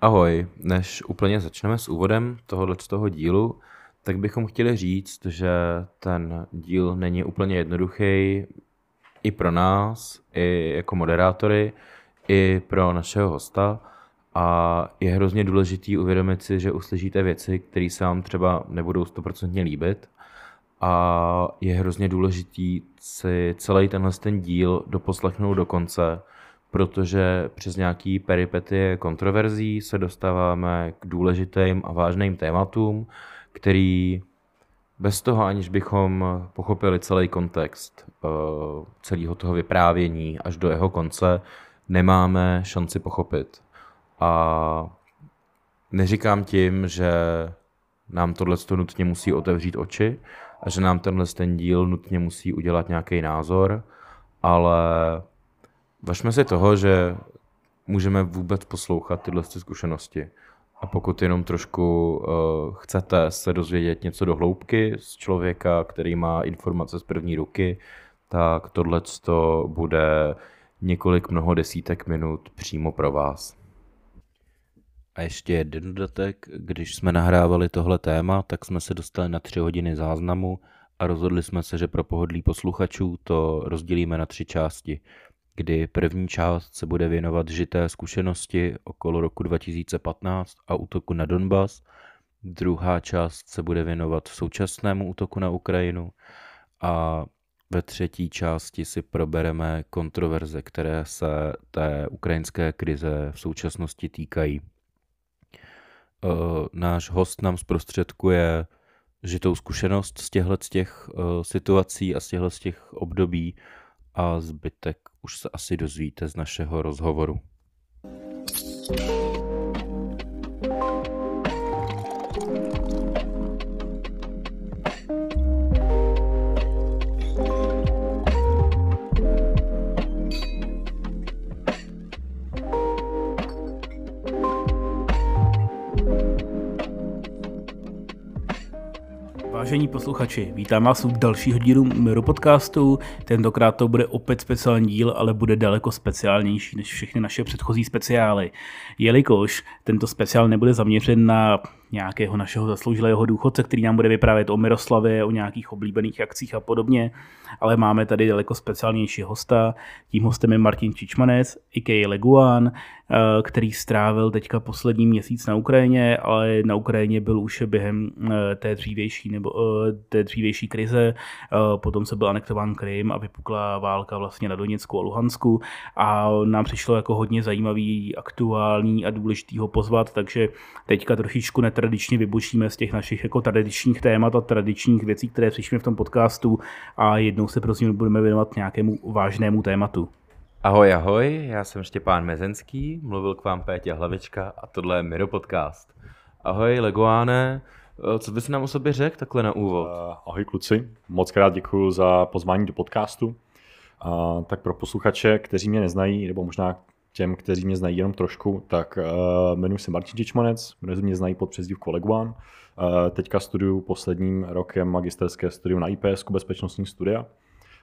Ahoj, než úplně začneme s úvodem tohohle z toho dílu, tak bychom chtěli říct, že ten díl není úplně jednoduchý i pro nás, i jako moderátory, i pro našeho hosta. A je hrozně důležitý uvědomit si, že uslyšíte věci, které se vám třeba nebudou stoprocentně líbit. A je hrozně důležitý si celý tenhle ten díl doposlechnout do konce, protože přes nějaký peripety kontroverzí se dostáváme k důležitým a vážným tématům, který bez toho, aniž bychom pochopili celý kontext uh, celého toho vyprávění až do jeho konce, nemáme šanci pochopit. A neříkám tím, že nám tohle nutně musí otevřít oči a že nám tenhle ten díl nutně musí udělat nějaký názor, ale važme si toho, že můžeme vůbec poslouchat tyhle zkušenosti. A pokud jenom trošku uh, chcete se dozvědět něco do hloubky z člověka, který má informace z první ruky, tak tohle bude několik mnoho desítek minut přímo pro vás. A ještě jeden dodatek, když jsme nahrávali tohle téma, tak jsme se dostali na tři hodiny záznamu a rozhodli jsme se, že pro pohodlí posluchačů to rozdělíme na tři části, kdy první část se bude věnovat žité zkušenosti okolo roku 2015 a útoku na Donbas, druhá část se bude věnovat současnému útoku na Ukrajinu a ve třetí části si probereme kontroverze, které se té ukrajinské krize v současnosti týkají. E, náš host nám zprostředkuje žitou zkušenost z těchto těch e, situací a z těchto těch období a zbytek už se asi dozvíte z našeho rozhovoru. Vážení posluchači, vítám vás u dalšího dílu Miru podcastu. Tentokrát to bude opět speciální díl, ale bude daleko speciálnější než všechny naše předchozí speciály. Jelikož tento speciál nebude zaměřen na nějakého našeho zasloužilého důchodce, který nám bude vyprávět o Miroslavě, o nějakých oblíbených akcích a podobně, ale máme tady daleko speciálnější hosta. Tím hostem je Martin Čičmanec, a.k.a. Leguan, eh, který strávil teďka poslední měsíc na Ukrajině, ale na Ukrajině byl už během eh, té dřívější, nebo eh, té dřívější krize, potom se byl anektován Krym a vypukla válka vlastně na Doněcku a Luhansku a nám přišlo jako hodně zajímavý, aktuální a důležitý ho pozvat, takže teďka trošičku netradičně vybočíme z těch našich jako tradičních témat a tradičních věcí, které přišly v tom podcastu a jednou se prosím budeme věnovat nějakému vážnému tématu. Ahoj, ahoj, já jsem Štěpán Mezenský, mluvil k vám Pétě Hlavička a tohle je Miro Podcast. Ahoj, Leguáne, co bys nám o sobě řekl takhle na úvod? Uh, ahoj kluci, moc krát děkuji za pozvání do podcastu. Uh, tak pro posluchače, kteří mě neznají, nebo možná těm, kteří mě znají jenom trošku, tak uh, jmenuji se Martin Čičmanec, mnozí mě znají pod přezdívkou Leguan. Uh, teďka studuju posledním rokem magisterské studium na IPS, bezpečnostní studia.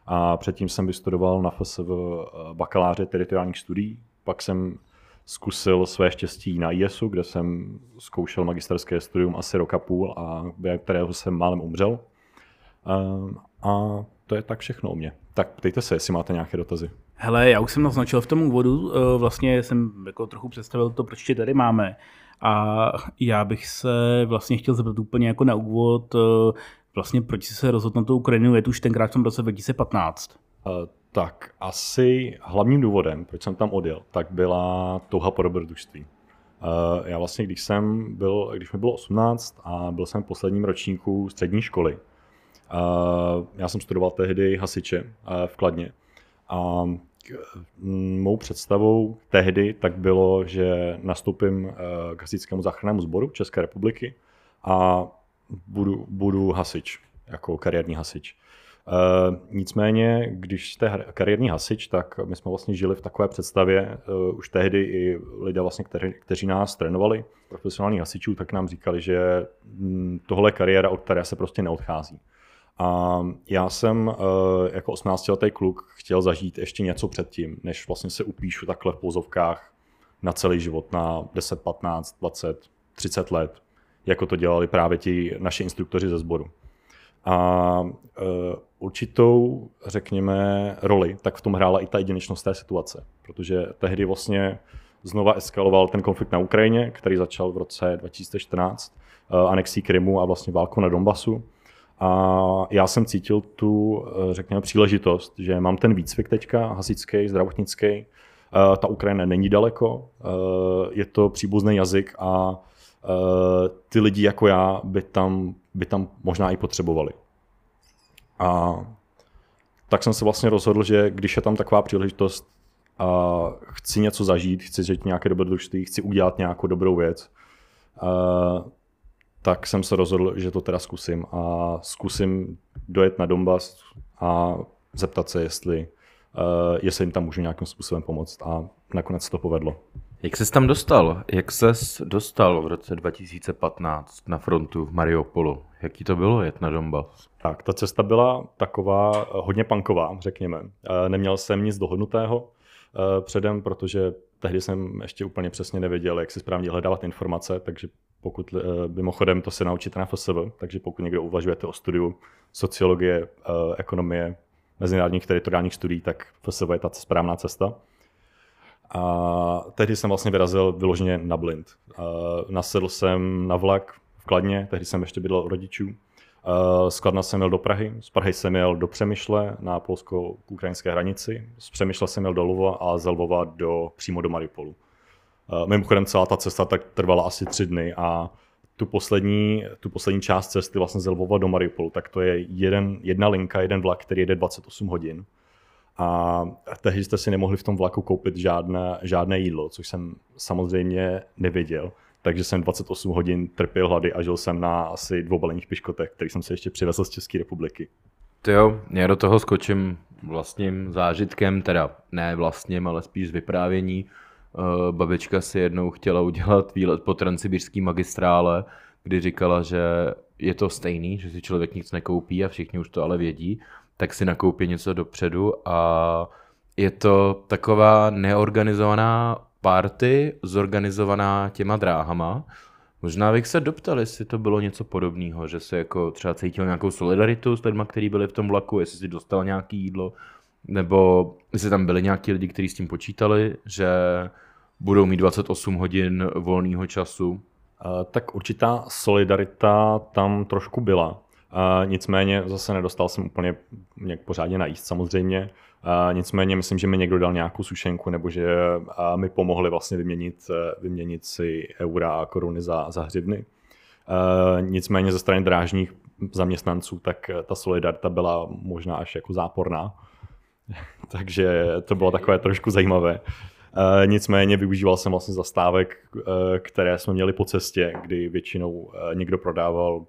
A předtím jsem vystudoval na FSV eh, bakaláře teritoriálních studií, pak jsem zkusil své štěstí na ISu, kde jsem zkoušel magisterské studium asi roka půl a kterého jsem málem umřel. A to je tak všechno o mě. Tak ptejte se, jestli máte nějaké dotazy. Hele, já už jsem naznačil v tom úvodu, eh, vlastně jsem jako trochu představil to, proč tě tady máme. A já bych se vlastně chtěl zeptat úplně jako na úvod, eh, vlastně proč jsi se rozhodl na tu Ukrajinu jet už tenkrát v tom roce 2015? Uh, eh, tak asi hlavním důvodem, proč jsem tam odjel, tak byla touha po dobrodružství. Uh, já vlastně, když jsem byl, když mi bylo 18 a byl jsem v posledním ročníku střední školy, uh, já jsem studoval tehdy hasiče v Kladně a mou představou tehdy tak bylo, že nastoupím k hasickému záchrannému sboru České republiky a budu, budu hasič, jako kariérní hasič. Uh, nicméně, když jste kariérní hasič, tak my jsme vlastně žili v takové představě, uh, už tehdy i lidé, vlastně, kteři, kteří nás trénovali, profesionální hasičů, tak nám říkali, že hm, tohle je kariéra, od které se prostě neodchází. A já jsem uh, jako 18-letý kluk chtěl zažít ještě něco předtím, než vlastně se upíšu takhle v pouzovkách na celý život, na 10, 15, 20, 30 let, jako to dělali právě ti naši instruktoři ze sboru. A uh, určitou, řekněme, roli, tak v tom hrála i ta jedinečnost té situace, protože tehdy vlastně znova eskaloval ten konflikt na Ukrajině, který začal v roce 2014 uh, anexí Krymu a vlastně válku na Donbasu. A já jsem cítil tu, řekněme, příležitost, že mám ten výcvik teďka, hasičský, zdravotnický, ta Ukrajina není daleko, je to příbuzný jazyk a ty lidi jako já by tam, by tam možná i potřebovali. A tak jsem se vlastně rozhodl, že když je tam taková příležitost a chci něco zažít, chci žít nějaké dobrodružství, chci udělat nějakou dobrou věc, tak jsem se rozhodl, že to teda zkusím a zkusím dojet na Donbass a zeptat se, jestli, uh, jestli jim tam můžu nějakým způsobem pomoct a nakonec to povedlo. Jak ses tam dostal? Jak ses dostal v roce 2015 na frontu v Mariupolu? Jaký to bylo jet na Donbass? Tak, ta cesta byla taková hodně punková, řekněme. Neměl jsem nic dohodnutého předem, protože tehdy jsem ještě úplně přesně nevěděl, jak si správně hledávat informace, takže pokud, mimochodem to se naučíte na FSV, takže pokud někdo uvažujete o studiu sociologie, ekonomie, mezinárodních teritoriálních studií, tak FSV je ta správná cesta. A tehdy jsem vlastně vyrazil vyloženě na blind. Nasedl jsem na vlak v Kladně, tehdy jsem ještě bydlel u rodičů. Z Kladna jsem jel do Prahy, z Prahy jsem jel do Přemyšle na polsko-ukrajinské hranici, z Přemyšle jsem jel do Lvova a z Lvova do, přímo do Mariupolu. Mimochodem celá ta cesta tak trvala asi tři dny a tu poslední, tu poslední část cesty vlastně z Lvova do Mariupolu, tak to je jeden, jedna linka, jeden vlak, který jede 28 hodin. A tehdy jste si nemohli v tom vlaku koupit žádné, žádné jídlo, což jsem samozřejmě nevěděl. Takže jsem 28 hodin trpěl hlady a žil jsem na asi dvou balených piškotech, který jsem si ještě přivezl z České republiky. To jo, já do toho skočím vlastním zážitkem, teda ne vlastním, ale spíš z vyprávění. Eh, babička si jednou chtěla udělat výlet po transsibirský magistrále, kdy říkala, že je to stejný, že si člověk nic nekoupí a všichni už to ale vědí tak si nakoupí něco dopředu a je to taková neorganizovaná party, zorganizovaná těma dráhama. Možná bych se doptal, jestli to bylo něco podobného, že se jako třeba cítil nějakou solidaritu s lidmi, kteří byli v tom vlaku, jestli si dostal nějaké jídlo, nebo jestli tam byli nějaký lidi, kteří s tím počítali, že budou mít 28 hodin volného času. Tak určitá solidarita tam trošku byla. Uh, nicméně zase nedostal jsem úplně nějak pořádně najíst samozřejmě. Uh, nicméně myslím, že mi někdo dal nějakou sušenku nebo že mi pomohli vlastně vyměnit, vyměnit si eura a koruny za, za hřivny. Nicméně ze strany drážních zaměstnanců tak ta solidarita byla možná až jako záporná. Takže to bylo takové trošku zajímavé. Uh, nicméně využíval jsem vlastně zastávek, uh, které jsme měli po cestě, kdy většinou uh, někdo prodával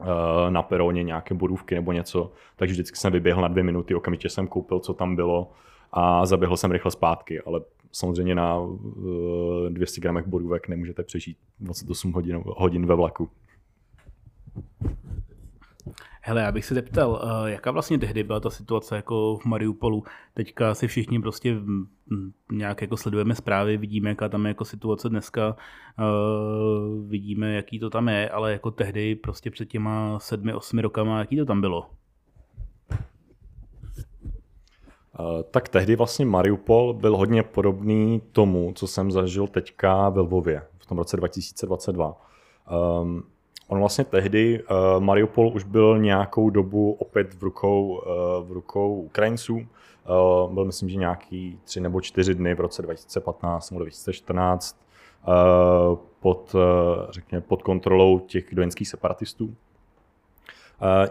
Eh, na peroně nějaké bodůvky nebo něco, takže vždycky jsem vyběhl na dvě minuty, okamžitě jsem koupil, co tam bylo a zaběhl jsem rychle zpátky, ale samozřejmě na 200 eh, gramech bodůvek nemůžete přežít 28 hodin, hodin ve vlaku. Hele, já bych se zeptal, eh, jaká vlastně tehdy byla ta situace jako v Mariupolu? Teďka si všichni prostě nějak jako sledujeme zprávy, vidíme, jaká tam je jako situace dneska, uh, vidíme, jaký to tam je, ale jako tehdy prostě před těma sedmi, osmi rokama, jaký to tam bylo? Uh, tak tehdy vlastně Mariupol byl hodně podobný tomu, co jsem zažil teďka ve Lvově v tom roce 2022. Um, On vlastně tehdy, uh, Mariupol už byl nějakou dobu opět v rukou, uh, v rukou Ukrajinců. Uh, byl myslím, že nějaký tři nebo čtyři dny v roce 2015 nebo 2014 uh, pod, uh, řekněme, pod kontrolou těch dojenských separatistů. Uh,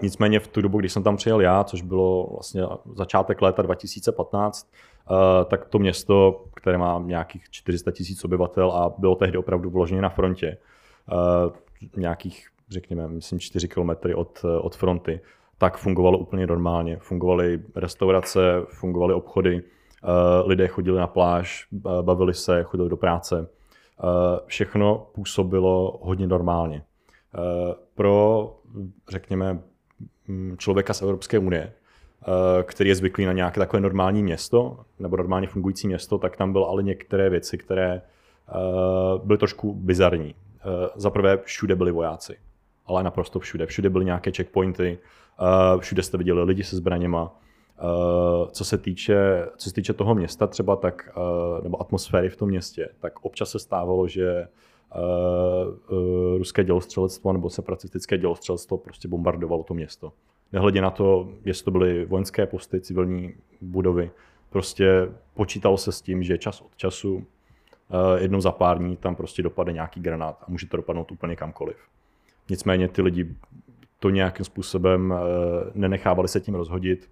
nicméně v tu dobu, když jsem tam přijel já, což bylo vlastně začátek léta 2015, uh, tak to město, které má nějakých 400 tisíc obyvatel a bylo tehdy opravdu vloženě na frontě, uh, nějakých, řekněme, myslím 4 kilometry od, od fronty, tak fungovalo úplně normálně. Fungovaly restaurace, fungovaly obchody, eh, lidé chodili na pláž, bavili se, chodili do práce. Eh, všechno působilo hodně normálně. Eh, pro, řekněme, mm, člověka z Evropské unie, který je zvyklý na nějaké takové normální město, nebo normálně fungující město, tak tam bylo ale některé věci, které byly trošku bizarní. Za prvé všude byli vojáci, ale naprosto všude. Všude byly nějaké checkpointy, všude jste viděli lidi se zbraněma, Uh, co se týče, co se týče toho města třeba, tak, nebo atmosféry v tom městě, tak občas se stávalo, že ruské dělostřelectvo nebo separatistické dělostřelectvo prostě bombardovalo to město. Nehledě na to, jestli to byly vojenské posty, civilní budovy, prostě počítalo se s tím, že čas od času, jednou za pár dní tam prostě dopadne nějaký granát a může to dopadnout úplně kamkoliv. Nicméně ty lidi to nějakým způsobem uh, nenechávali se tím rozhodit,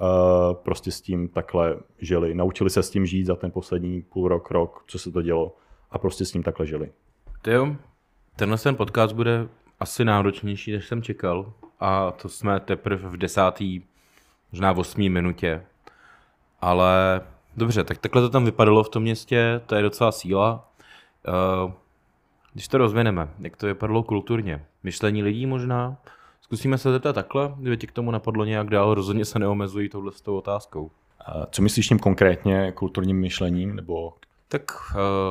Uh, prostě s tím takhle žili. Naučili se s tím žít za ten poslední půl rok, rok, co se to dělo a prostě s tím takhle žili. Jo, tenhle ten podcast bude asi náročnější, než jsem čekal a to jsme teprve v desátý, možná v osmý minutě. Ale dobře, tak takhle to tam vypadalo v tom městě, to je docela síla. Uh, když to rozvineme, jak to vypadalo kulturně, myšlení lidí možná, Zkusíme se zeptat takhle, kdyby ti k tomu napadlo nějak dál, rozhodně se neomezují touhle s tou otázkou. Co myslíš tím konkrétně kulturním myšlením? Nebo... Tak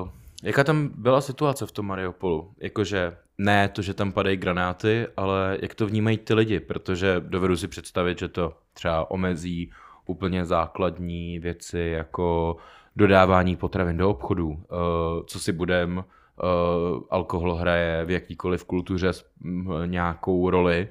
uh, jaká tam byla situace v tom Mariupolu? Jakože ne to, že tam padají granáty, ale jak to vnímají ty lidi, protože dovedu si představit, že to třeba omezí úplně základní věci jako dodávání potravin do obchodu, uh, co si budem, uh, alkohol hraje v jakýkoliv kultuře nějakou roli.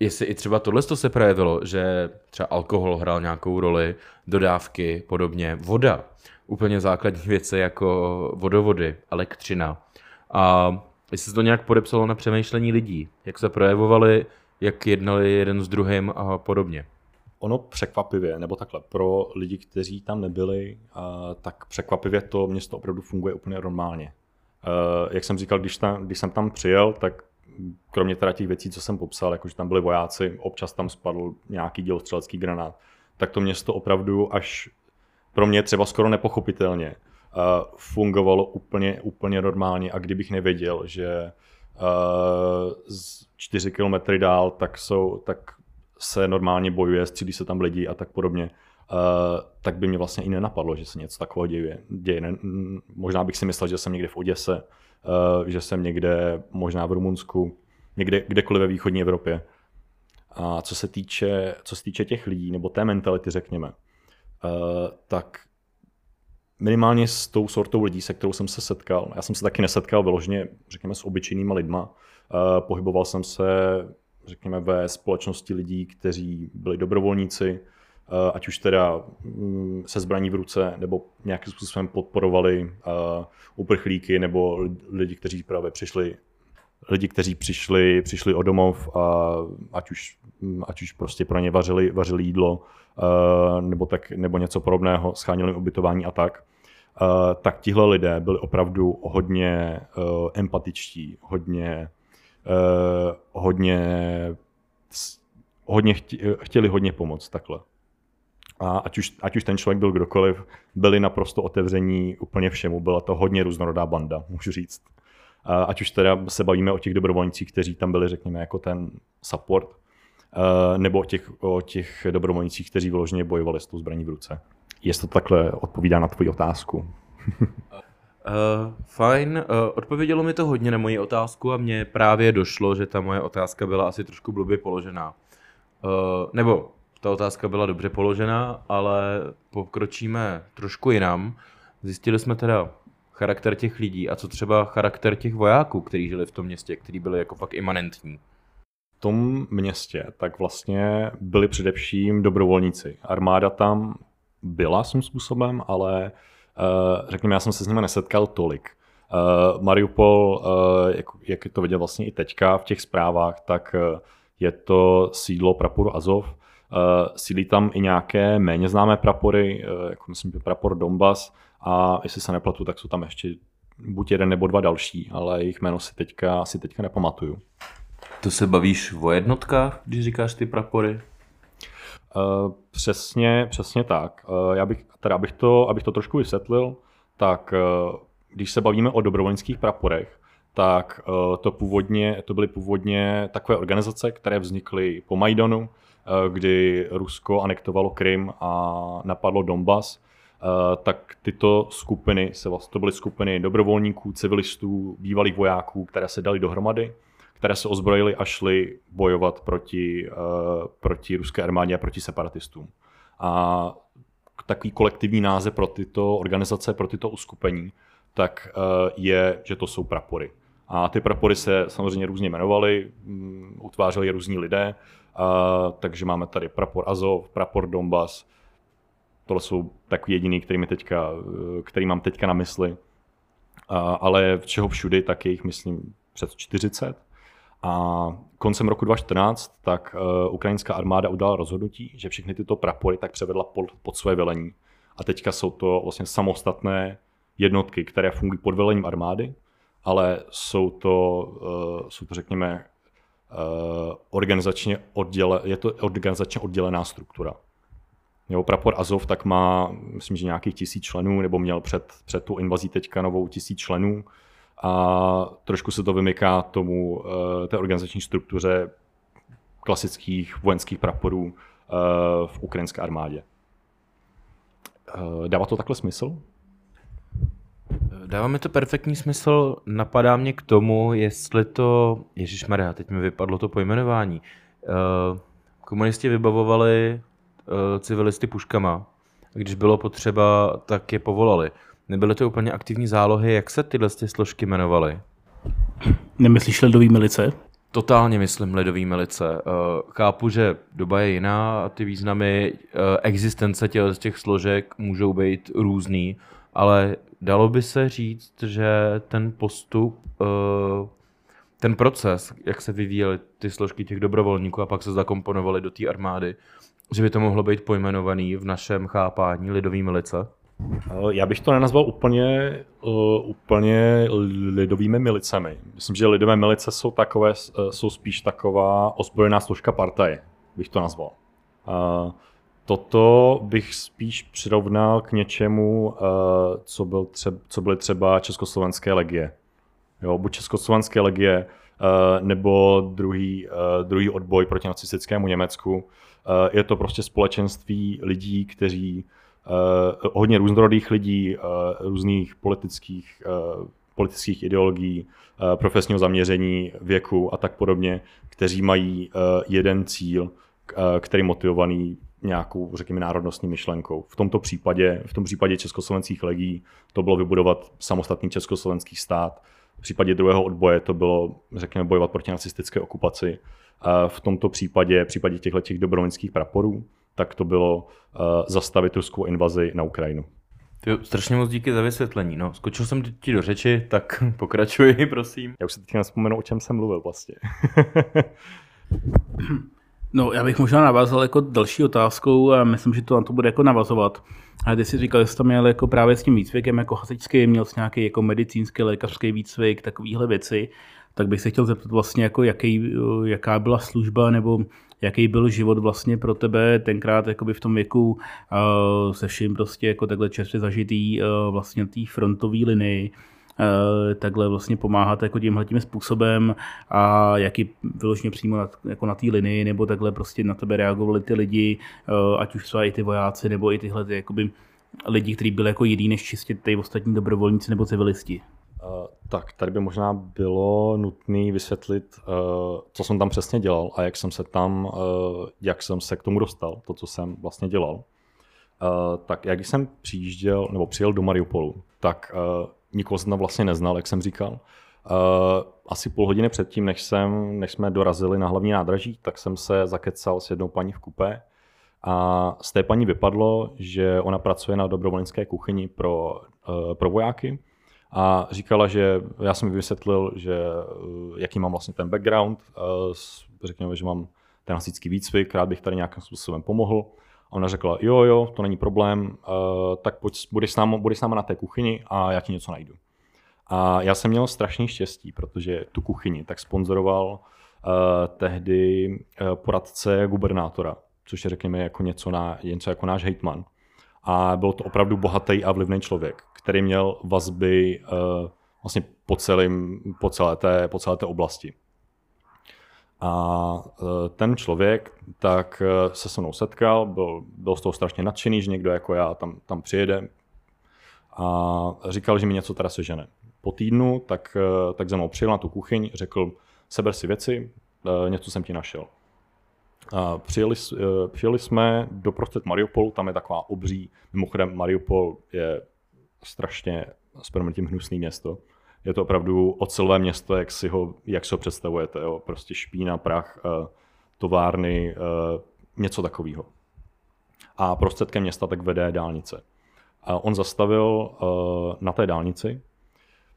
Jestli i třeba tohle se projevilo, že třeba alkohol hrál nějakou roli, dodávky, podobně, voda, úplně základní věci jako vodovody, elektřina. A jestli se to nějak podepsalo na přemýšlení lidí, jak se projevovali, jak jednali jeden s druhým a podobně. Ono překvapivě, nebo takhle, pro lidi, kteří tam nebyli, tak překvapivě to město opravdu funguje úplně normálně. Jak jsem říkal, když, tam, když jsem tam přijel, tak kromě teda těch věcí, co jsem popsal, jakože tam byli vojáci, občas tam spadl nějaký dělostřelecký granát, tak to město opravdu až pro mě třeba skoro nepochopitelně fungovalo úplně, úplně normálně a kdybych nevěděl, že z čtyři kilometry dál tak, jsou, tak se normálně bojuje, střílí se tam lidi a tak podobně, Uh, tak by mě vlastně i nenapadlo, že se něco takového děje. děje. Ne, možná bych si myslel, že jsem někde v Oděse, uh, že jsem někde možná v Rumunsku, někde kdekoliv ve východní Evropě. A co se týče, co se týče těch lidí, nebo té mentality, řekněme, uh, tak minimálně s tou sortou lidí, se kterou jsem se setkal, já jsem se taky nesetkal vyloženě, řekněme, s obyčejnýma lidma, uh, pohyboval jsem se, řekněme, ve společnosti lidí, kteří byli dobrovolníci, Eh, ať už teda mm, se zbraní v ruce, nebo nějakým způsobem podporovali eh, uprchlíky, nebo lidi, kteří právě přišli lidi, kteří přišli, přišli o domov a ať už, mm, ať už prostě pro ně vařili, vařili jídlo eh, nebo, tak, nebo něco podobného, schánili ubytování a tak, tak tihle lidé byli opravdu hodně empatičtí, hodně, hodně, hodně chtěli hodně pomoct takhle a ať už, ať už ten člověk byl kdokoliv, byli naprosto otevření úplně všemu. Byla to hodně různorodá banda, můžu říct. A ať už teda se bavíme o těch dobrovolnících, kteří tam byli, řekněme, jako ten support, nebo o těch, o těch dobrovolnících, kteří vyloženě bojovali s tou zbraní v ruce. Jestli to takhle odpovídá na tvoji otázku. uh, fajn, uh, odpovědělo mi to hodně na moji otázku a mně právě došlo, že ta moje otázka byla asi trošku blbě položená. Uh, nebo ta otázka byla dobře položená, ale pokročíme trošku jinam. Zjistili jsme teda charakter těch lidí a co třeba charakter těch vojáků, kteří žili v tom městě, kteří byli jako fakt imanentní. V tom městě tak vlastně byli především dobrovolníci. Armáda tam byla svým způsobem, ale uh, řekněme, já jsem se s nimi nesetkal tolik. Uh, Mariupol, uh, jak, jak to viděl vlastně i teďka v těch zprávách, tak je to sídlo praporu Azov, sídlí tam i nějaké méně známé prapory, jako myslím, že prapor Donbass a jestli se nepletu, tak jsou tam ještě buď jeden nebo dva další, ale jejich jméno si teďka, si teďka nepamatuju. To se bavíš o jednotkách, když říkáš ty prapory? Uh, přesně, přesně tak. Uh, já bych, teda abych to, abych to trošku vysvětlil, tak uh, když se bavíme o dobrovolnických praporech, tak to původně, to byly původně takové organizace, které vznikly po Majdanu, Eh, kdy Rusko anektovalo Krym a napadlo Donbass, tak tyto skupiny, se vlastně, to byly skupiny dobrovolníků, civilistů, bývalých vojáků, které se dali dohromady, které se ozbrojili a šli bojovat proti, proti ruské armádě a proti separatistům. A takový kolektivní název pro tyto organizace, pro tyto uskupení, tak je, že to jsou prapory. A ty prapory se samozřejmě různě jmenovaly, mm, utvářeli je různí lidé, a, takže máme tady prapor Azov, prapor Donbass, tohle jsou takový jediný, který, mi teďka, který mám teďka na mysli. A, ale v čeho všudy, tak je jich, myslím, přes 40. A koncem roku 2014 tak uh, ukrajinská armáda udala rozhodnutí, že všechny tyto prapory tak převedla pod, pod své velení. A teďka jsou to vlastně samostatné jednotky, které fungují pod velením armády ale jsou to, uh, jsou to řekněme, uh, organizačně odděle, je to organizačně oddělená struktura. Jo, prapor Azov tak má, myslím, že nějakých tisíc členů, nebo měl před, před tu invazí teďka novou tisíc členů a trošku se to vymyká tomu uh, té organizační struktuře klasických vojenských praporů uh, v ukrajinské armádě. Uh, dává to takhle smysl? Dává mi to perfektní smysl, napadá mě k tomu, jestli to, Ježíš Maria, teď mi vypadlo to pojmenování. Komunisti vybavovali civilisty puškama, když bylo potřeba, tak je povolali. Nebyly to úplně aktivní zálohy, jak se tyhle ty složky jmenovaly? Nemyslíš ledový milice? Totálně myslím ledový milice. Uh, chápu, že doba je jiná a ty významy uh, existence těch, těch složek můžou být různý, ale dalo by se říct, že ten postup, eh, ten proces, jak se vyvíjely ty složky těch dobrovolníků a pak se zakomponovaly do té armády, že by to mohlo být pojmenovaný v našem chápání lidový milice? Eh, já bych to nenazval úplně, uh, úplně lidovými milicemi. Myslím, že lidové milice jsou takové, jsou spíš taková ozbrojená složka partaje, bych to nazval. Toto bych spíš přirovnal k něčemu, eh, co, byl třeba, co byly třeba československé legie. Jo, buď československé legie, eh, nebo druhý, eh, druhý odboj proti nacistickému Německu. Je to prostě společenství lidí, kteří hodně různorodých lidí, různých politických, politických ideologií, profesního zaměření, věku a tak podobně, kteří mají jeden cíl, který motivovaný nějakou, řekněme, národnostní myšlenkou. V tomto případě, v tom případě československých legí to bylo vybudovat samostatný československý stát. V případě druhého odboje to bylo, řekněme, bojovat proti nacistické okupaci. V tomto případě, v případě těchto těch dobrovolnických praporů, tak to bylo uh, zastavit ruskou invazi na Ukrajinu. Ty, strašně moc díky za vysvětlení. No, skočil jsem ti do řeči, tak pokračuji, prosím. Já už si teď nespomenu, o čem jsem mluvil vlastně. No, já bych možná navázal jako další otázkou a myslím, že to na to bude jako navazovat. A ty jsi říkal, že jsi tam měl jako právě s tím výcvikem jako hasičský, měl jsi nějaký jako medicínský, lékařský výcvik, takovéhle věci, tak bych se chtěl zeptat vlastně, jako jaký, jaká byla služba nebo jaký byl život vlastně pro tebe tenkrát jakoby v tom věku uh, se vším prostě jako takhle čerstvě zažitý uh, vlastně té frontové linii Eh, takhle vlastně pomáhat jako tímhle tím způsobem a jaký vyloženě přímo na, jako na té linii, nebo takhle prostě na tebe reagovali ty lidi, ať už třeba i ty vojáci, nebo i tyhle ty, jakoby, lidi, kteří byli jako jiný než čistě ty ostatní dobrovolníci nebo civilisti. Uh, tak tady by možná bylo nutné vysvětlit, uh, co jsem tam přesně dělal a jak jsem se tam, uh, jak jsem se k tomu dostal, to, co jsem vlastně dělal. Tak jak jsem přijížděl, nebo přijel do Mariupolu, tak nikoho jsem tam vlastně neznal, jak jsem říkal. Asi půl hodiny předtím, než, jsem, než jsme dorazili na hlavní nádraží, tak jsem se zakecal s jednou paní v kupé. A z té paní vypadlo, že ona pracuje na dobrovolnické kuchyni pro, pro vojáky. A říkala, že já jsem vysvětlil, že uh, jaký mám vlastně ten background, uh, řekněme, že mám ten hasičský výcvik, rád bych tady nějakým způsobem pomohl. A ona řekla, jo, jo, to není problém, uh, tak pojď, budeš s, náma, budeš s náma na té kuchyni a já ti něco najdu. A já jsem měl strašný štěstí, protože tu kuchyni tak sponzoroval tehdy poradce gubernátora, což je řekněme jako něco, na, něco jako náš hejtman. A byl to opravdu bohatý a vlivný člověk, který měl vazby uh, vlastně po, celým, po, celé té, po celé té oblasti. A ten člověk tak se se mnou setkal, byl, byl z toho strašně nadšený, že někdo jako já tam, tam přijede a říkal, že mi něco teda sežene. Po týdnu tak, tak za mnou přijel na tu kuchyň, řekl, seber si věci, něco jsem ti našel. Přijeli, eh, přijeli jsme do prostřed Mariupolu, tam je taková obří, mimochodem Mariupol je strašně s tím hnusný město. Je to opravdu ocelové město, jak si ho, jak si ho představujete. Jo? Prostě špína, prach, eh, továrny, eh, něco takového. A prostředkem města tak vede dálnice. A on zastavil na té dálnici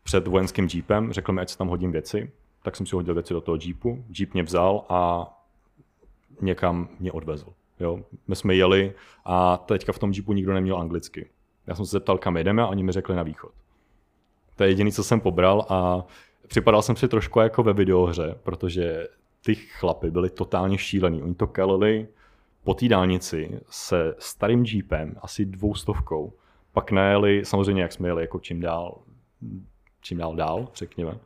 před vojenským jeepem, řekl mi, ať si tam hodím věci, tak jsem si hodil věci do toho jeepu, jeep mě vzal a někam mě odvezl. Jo? My jsme jeli a teďka v tom jeepu nikdo neměl anglicky. Já jsem se zeptal, kam jedeme a oni mi řekli na východ. To je jediné, co jsem pobral a připadal jsem si trošku jako ve videohře, protože ty chlapy byli totálně šílený. Oni to kalili po té dálnici se starým jeepem, asi dvoustovkou, pak najeli, samozřejmě jak jsme jeli jako čím dál, čím dál dál, řekněme,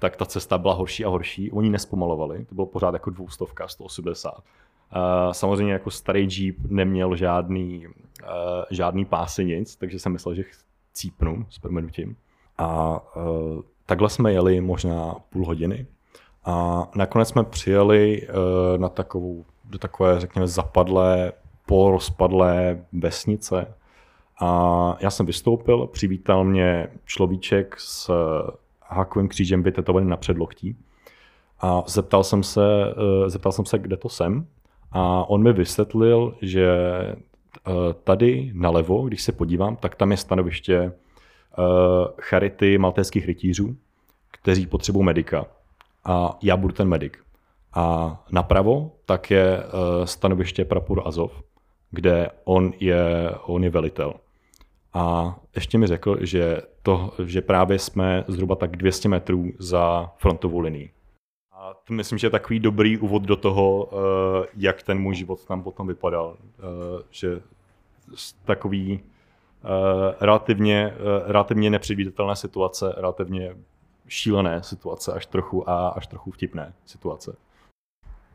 tak ta cesta byla horší a horší. Oni nespomalovali, to bylo pořád jako dvoustovka, 180. Uh, samozřejmě jako starý Jeep neměl žádný, uh, žádný pásy nic, takže jsem myslel, že cípnu s proměnutím. A uh, takhle jsme jeli možná půl hodiny. A nakonec jsme přijeli uh, na takovou, do takové, řekněme, zapadlé, polorozpadlé vesnice. A já jsem vystoupil, přivítal mě človíček s hákovým křížem vytetovaný na předloktí. A zeptal jsem se, eh, zeptal jsem se, kde to jsem. A on mi vysvětlil, že eh, tady nalevo, když se podívám, tak tam je stanoviště eh, charity maltéských rytířů, kteří potřebují medika. A já budu ten medic. A napravo tak je stanoviště Prapur Azov, kde on je, on je velitel. A ještě mi řekl, že, to, že právě jsme zhruba tak 200 metrů za frontovou linií. A to myslím, že je takový dobrý úvod do toho, eh, jak ten můj život tam potom vypadal. Eh, že takový eh, relativně, relativně nepředvídatelné situace, relativně šílené situace, až trochu a až trochu vtipné situace.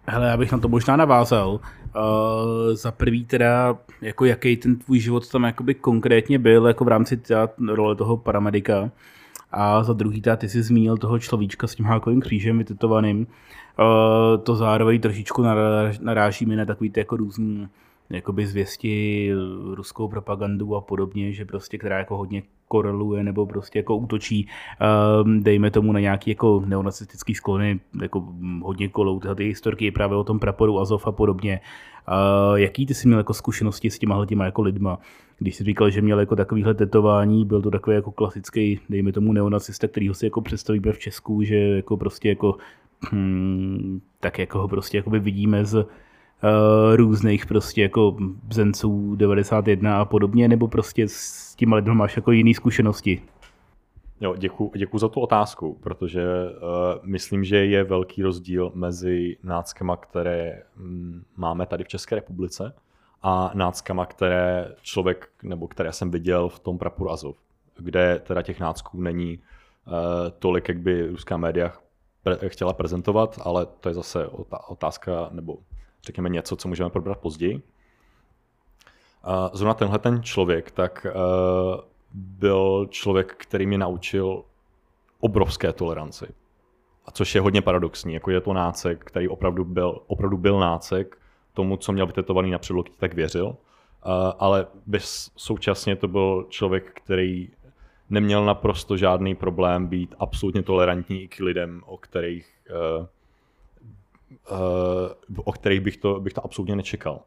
Hele, já bych na to možná navázal. Uh, za prvý teda, jako jaký ten tvůj život tam jakoby konkrétně byl, jako v rámci teda role toho paramedika. A za druhý teda ty jsi zmínil toho človíčka s tím hákovým křížem vytetovaným. Uh, to zároveň trošičku naráží mi na takový ty jako různý jakoby zvěsti ruskou propagandu a podobně, že prostě, která jako hodně koreluje nebo prostě jako útočí, um, dejme tomu na nějaký jako neonacistický sklony, jako hodně kolou ty historky právě o tom praporu Azov a podobně. Uh, jaký ty jsi měl jako zkušenosti s těma těma jako lidma? Když jsi říkal, že měl jako takovýhle tetování, byl to takový jako klasický, dejme tomu neonacista, který ho si jako představíme v Česku, že jako prostě jako hmm, tak jako ho prostě jako vidíme z různých prostě jako Zenců 91 a podobně, nebo prostě s tím lidmi máš jako jiné zkušenosti? Jo, děkuji děkuji za tu otázku, protože uh, myslím, že je velký rozdíl mezi náckama, které um, máme tady v České republice a náckama, které člověk, nebo které jsem viděl v tom prapuru Azov, kde teda těch nácků není uh, tolik, jak by ruská média pre- chtěla prezentovat, ale to je zase otázka, nebo řekněme něco, co můžeme probrat později. Zrovna tenhle ten člověk, tak uh, byl člověk, který mě naučil obrovské toleranci. A což je hodně paradoxní, jako je to nácek, který opravdu byl, opravdu byl nácek, tomu, co měl vytetovaný na předloktí, tak věřil. Uh, ale bez, současně to byl člověk, který neměl naprosto žádný problém být absolutně tolerantní i k lidem, o kterých uh, o kterých bych to, bych to absolutně nečekal.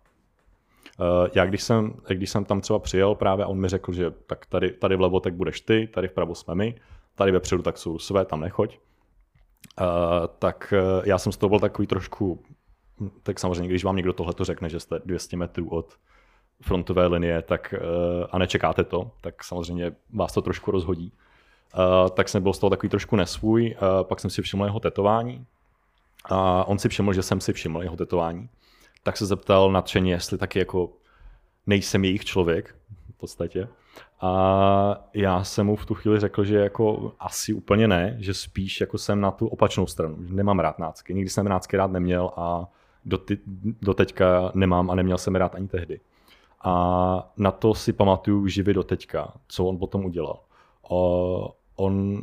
Uh, já když jsem, když jsem tam třeba přijel právě a on mi řekl, že tak tady, tady vlevo tak budeš ty, tady vpravo jsme my, tady vepředu tak jsou své, tam nechoď. Uh, tak já jsem z toho byl takový trošku, tak samozřejmě, když vám někdo tohle to řekne, že jste 200 metrů od frontové linie tak, a nečekáte to, tak samozřejmě vás to trošku rozhodí. Tak jsem byl z toho takový trošku nesvůj, pak jsem si všiml jeho tetování, a on si všiml, že jsem si všiml jeho tetování. Tak se zeptal nadšeně, jestli taky jako nejsem jejich člověk. v podstatě. A já jsem mu v tu chvíli řekl, že jako asi úplně ne, že spíš jako jsem na tu opačnou stranu, že nemám rád nácky. Nikdy jsem nácky rád neměl a do, teďka nemám a neměl jsem rád ani tehdy. A na to si pamatuju živě do teďka, co on potom udělal. On,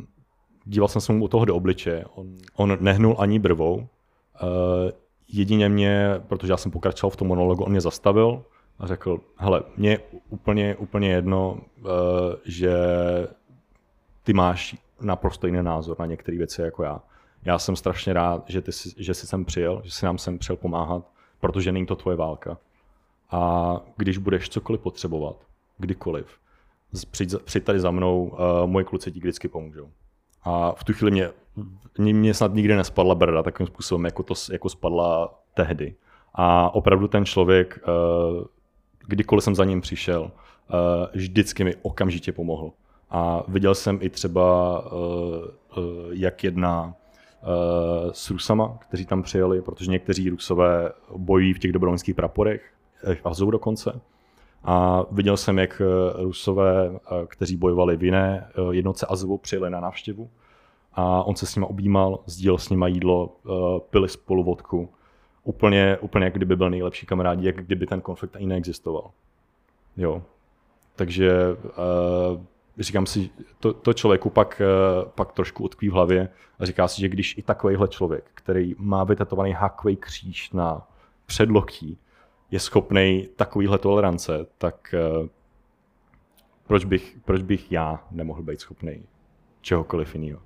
díval jsem se mu u toho do obličeje, on, on nehnul ani brvou, uh, jedině mě, protože já jsem pokračoval v tom monologu, on mě zastavil a řekl, hele, mě úplně, úplně jedno, uh, že ty máš naprosto jiný názor na některé věci jako já. Já jsem strašně rád, že, ty, že jsi sem přijel, že jsi nám sem přijel pomáhat, protože není to tvoje válka. A když budeš cokoliv potřebovat, kdykoliv, přijď, přijď tady za mnou, uh, moje kluci ti vždycky pomůžou. A v tu chvíli mě, mě snad nikdy nespadla brda takovým způsobem, jako, to, jako spadla tehdy. A opravdu ten člověk, uh, kdykoliv jsem za ním přišel, uh, vždycky mi okamžitě pomohl. A viděl jsem i třeba, uh, jak jedná s Rusama, kteří tam přijeli, protože někteří Rusové bojují v těch dobrovolnických praporech, v Azu dokonce. A viděl jsem, jak Rusové, kteří bojovali v jiné jednotce Azovu, přijeli na návštěvu a on se s nimi objímal, sdílel s nimi jídlo, pili spolu vodku. Úplně, úplně jak kdyby byl nejlepší kamarád, jak kdyby ten konflikt ani neexistoval. Jo. Takže říkám si, to, to člověku pak, pak trošku utkví v hlavě a říká si, že když i takovýhle člověk, který má vytetovaný hákový kříž na předloktí, je schopný takovýhle tolerance, tak uh, proč bych, proč bych já nemohl být schopný čehokoliv jiného?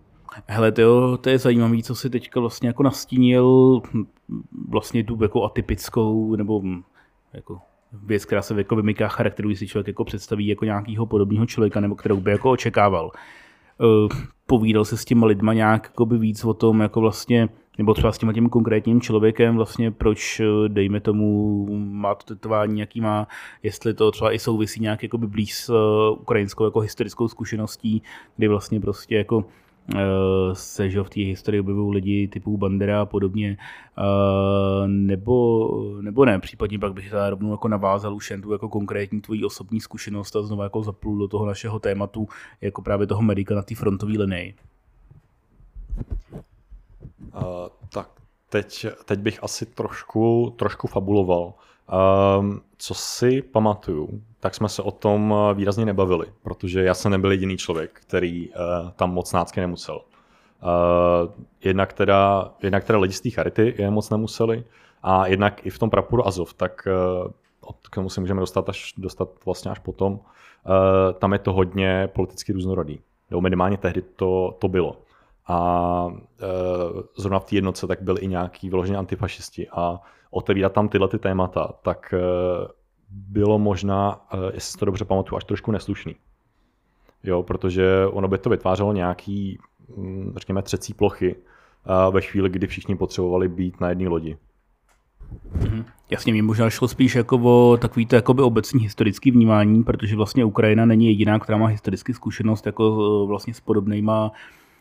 Hele, to, to je zajímavé, co si teďka vlastně jako nastínil vlastně tu jako atypickou nebo jako věc, která se jako vymyká charakteru, si člověk jako představí jako nějakého podobného člověka, nebo kterou by jako očekával. Eh, povídal se s těma lidma nějak jako by víc o tom, jako vlastně, nebo třeba s tím tím konkrétním člověkem, vlastně proč, eh, dejme tomu, má to tetování, jaký má, jestli to třeba i souvisí nějak jako blíž s eh, ukrajinskou jako historickou zkušeností, kdy vlastně prostě jako Eh, se že v té historii objevují lidi typu Bandera a podobně, nebo, nebo ne, případně pak bych teda rovnou jako navázal už jen tu jako konkrétní tvoji osobní zkušenost a znovu jako zaplul do toho našeho tématu, jako právě toho medika na té frontové linii. Uh, tak teď, teď bych asi trošku, trošku fabuloval. Um, co si pamatuju, tak jsme se o tom výrazně nebavili, protože já jsem nebyl jediný člověk, který uh, tam moc nácky nemusel. Uh, jednak, teda, jednak teda lidi z té charity je moc nemuseli a jednak i v tom praporu Azov, tak uh, k tomu si můžeme dostat, až, dostat vlastně až potom. Uh, tam je to hodně politicky různorodý. Jo, minimálně tehdy to, to bylo. A uh, zrovna v té jednotce tak byli i nějaký vyloženě antifašisti a otevírat tam tyhle ty témata, tak uh, bylo možná, eh, jestli to dobře pamatuju, až trošku neslušný. Jo, protože ono by to vytvářelo nějaký, mm, řekněme, třecí plochy eh, ve chvíli, kdy všichni potřebovali být na jedné lodi. Mm-hmm. Jasně, mi možná šlo spíš jako o takový to jakoby obecní historický vnímání, protože vlastně Ukrajina není jediná, která má historický zkušenost jako eh, vlastně s podobnýma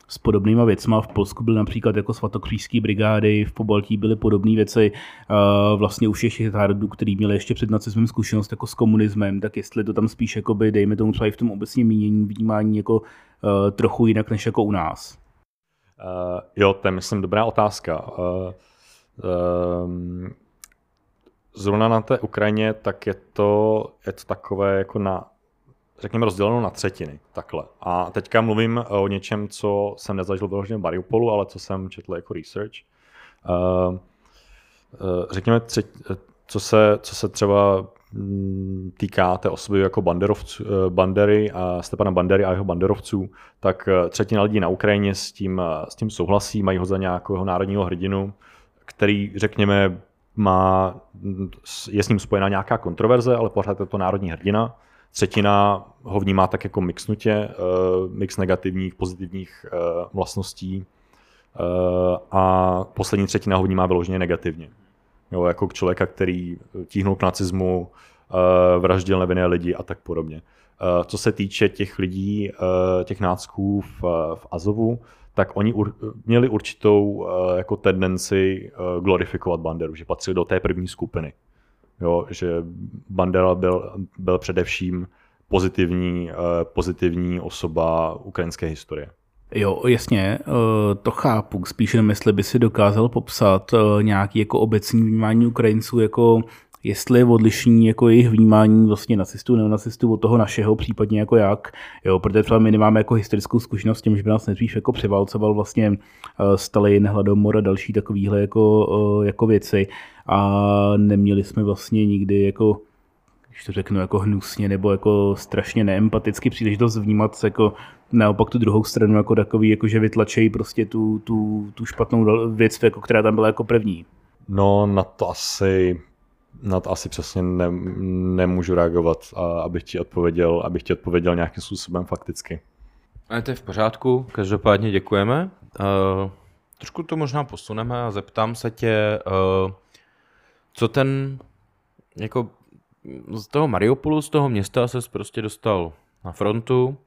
s podobnýma věcma. V Polsku byly například jako svatokřížské brigády, v Pobaltí byly podobné věci. Vlastně u všech národů, který měli ještě před nacismem zkušenost jako s komunismem, tak jestli to tam spíš jako by, dejme tomu třeba i v tom obecně mínění, vnímání jako uh, trochu jinak než jako u nás. Uh, jo, to je myslím dobrá otázka. Uh, um, zrovna na té Ukrajině, tak je to, je to takové jako na řekněme, rozděleno na třetiny, takhle. A teďka mluvím o něčem, co jsem nezažil vyloženě v Mariupolu, ale co jsem četl jako research. Uh, uh, řekněme, co, se, co se třeba mm, týká té osoby jako banderovců, eh, Bandery a Stepana Bandery a jeho banderovců, tak třetina lidí na Ukrajině s tím, s tím souhlasí, mají ho za nějakého národního hrdinu, který, řekněme, má, je s ním spojená nějaká kontroverze, ale pořád je to národní hrdina. Třetina ho vnímá tak jako mixnutě, eh, mix negativních, pozitivních eh, vlastností eh, a poslední třetina ho vnímá vyloženě negativně. Jo, jako člověka, který tíhnul k nacismu, vraždil nevinné lidi a tak podobně. Co se týče těch lidí, těch nácků v, v Azovu, tak oni ur, měli určitou jako tendenci glorifikovat Banderu, že patřili do té první skupiny. Jo, že Bandera byl, byl především pozitivní, pozitivní osoba ukrajinské historie. Jo, jasně, to chápu. Spíš jenom, jestli by si dokázal popsat nějaký jako obecní vnímání Ukrajinců jako jestli je odlišní jako jejich vnímání vlastně nacistů, neonacistů od toho našeho, případně jako jak, jo, protože třeba my nemáme jako historickou zkušenost tím, že by nás nejdřív jako převálcoval vlastně uh, Stalin, hladomor a další takovýhle jako, uh, jako věci a neměli jsme vlastně nikdy jako když to řeknu jako hnusně nebo jako strašně neempaticky příležitost vnímat jako naopak tu druhou stranu jako takový, jako že vytlačejí prostě tu, tu, tu špatnou věc, jako která tam byla jako první. No na to asi na to asi přesně ne, nemůžu reagovat, a abych ti odpověděl, abych ti odpověděl nějakým způsobem fakticky. Ale to je v pořádku, každopádně děkujeme. Uh, trošku to možná posuneme a zeptám se tě, uh, co ten, jako z toho Mariupolu, z toho města se prostě dostal na frontu.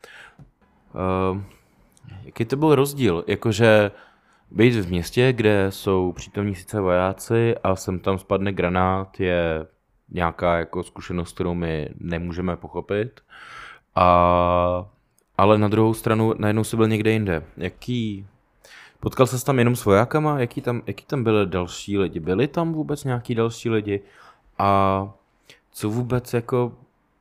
Uh, jaký to byl rozdíl? Jakože být v městě, kde jsou přítomní sice vojáci a sem tam spadne granát, je nějaká jako zkušenost, kterou my nemůžeme pochopit. A, ale na druhou stranu najednou se byl někde jinde. Jaký, potkal se tam jenom s vojákama? Jaký tam, jaký tam byly další lidi? Byli tam vůbec nějaký další lidi? A co vůbec jako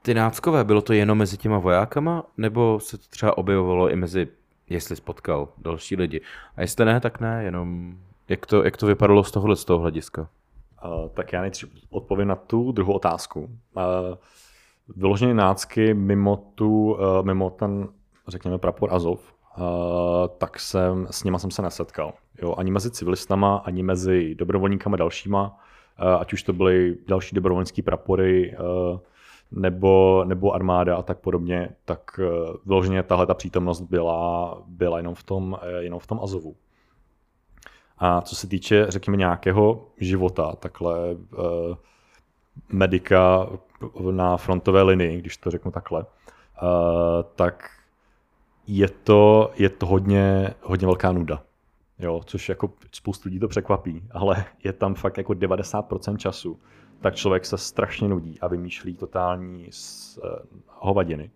ty náckové, bylo to jenom mezi těma vojákama? Nebo se to třeba objevovalo i mezi jestli spotkal další lidi. A jestli ne, tak ne, jenom jak to, jak to vypadalo z tohohle z toho hlediska? Uh, tak já nejdřív odpovím na tu druhou otázku. Uh, vyloženě nácky mimo, tu, uh, mimo ten, řekněme, prapor Azov, uh, tak jsem, s nima jsem se nesetkal. Jo, ani mezi civilistama, ani mezi dobrovolníkama dalšíma, uh, ať už to byly další dobrovolnické prapory, uh, nebo, nebo armáda a tak podobně, tak eh, vyloženě tahle ta přítomnost byla, byla jenom, v tom, eh, jenom v tom Azovu. A co se týče, řekněme, nějakého života, takhle uh, medika na frontové linii, když to řeknu takhle, tak je to, je to hodně, hodně velká nuda. Jo, což jako spoustu lidí to překvapí, ale je tam fakt jako 90% času, tak člověk se strašně nudí a vymýšlí totální uh, hovadiny,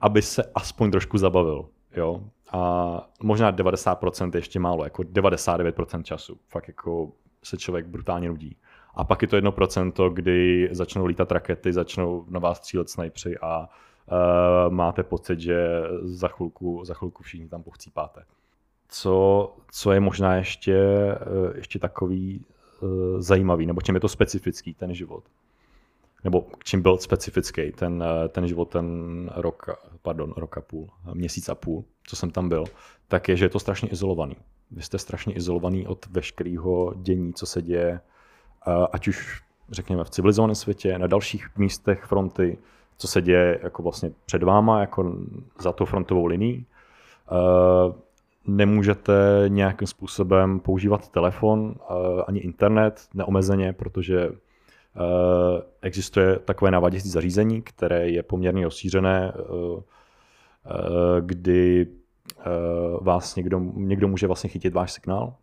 aby se aspoň trošku zabavil. Jo? A možná 90% ještě málo, jako 99% času. Fakt jako se člověk brutálně nudí. A pak je to 1%, kdy začnou lítat rakety, začnou na vás střílet snajpři a uh, máte pocit, že za chvilku, za chvilku všichni tam pochcípáte. Co, co je možná ještě, uh, ještě takový Eh, zajímavý, nebo čím je to specifický, ten život. Nebo čím byl specifický ten, eh, ten život, ten rok, pardon, rok a půl, měsíc a půl, co jsem tam byl, tak je, že je to strašně izolovaný. Vy jste strašně izolovaný od veškerého dění, co se děje, eh, ať už řekněme v civilizovaném světě, na dalších místech fronty, co se děje jako vlastně před váma, jako za tou frontovou linií nemůžete nějakým způsobem používat telefon eh, ani internet neomezeně, protože eh, existuje takové naváděcí zařízení, které je poměrně rozšířené, eh, kdy vás někdo, někdo může vlastně chytit váš signál.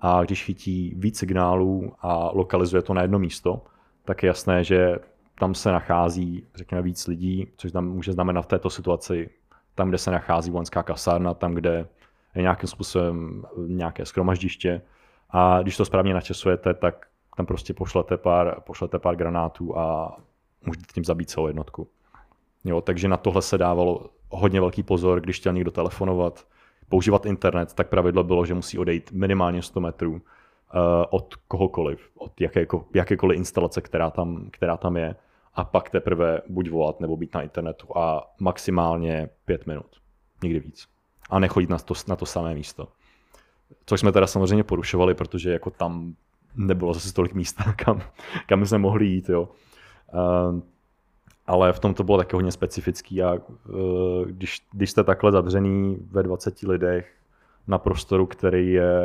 A když chytí víc signálů a lokalizuje to na jedno místo, tak je jasné, že tam se nachází, řekněme, víc lidí, což tam může znamenat v této situaci tam, kde se nachází vojenská kasárna, tam, kde nějakým způsobem nějaké skromaždiště a když to správně načasujete, tak tam prostě pošlete pár, pošlete pár granátů a můžete tím zabít celou jednotku. Jo, takže na tohle se dávalo hodně velký pozor, když chtěl někdo telefonovat, používat internet, tak pravidlo bylo, že musí odejít minimálně 100 metrů uh, od kohokoliv, od jakéko, jakékoliv instalace, která tam, která tam je a pak teprve buď volat nebo být na internetu a maximálně pět minut, nikdy víc a nechodit na to, na to samé místo. Což jsme teda samozřejmě porušovali, protože jako tam nebylo zase tolik místa, kam, kam jsme mohli jít. Jo. Uh, ale v tom to bylo taky hodně specifický a uh, když, když jste takhle zavřený ve 20 lidech na prostoru, který je,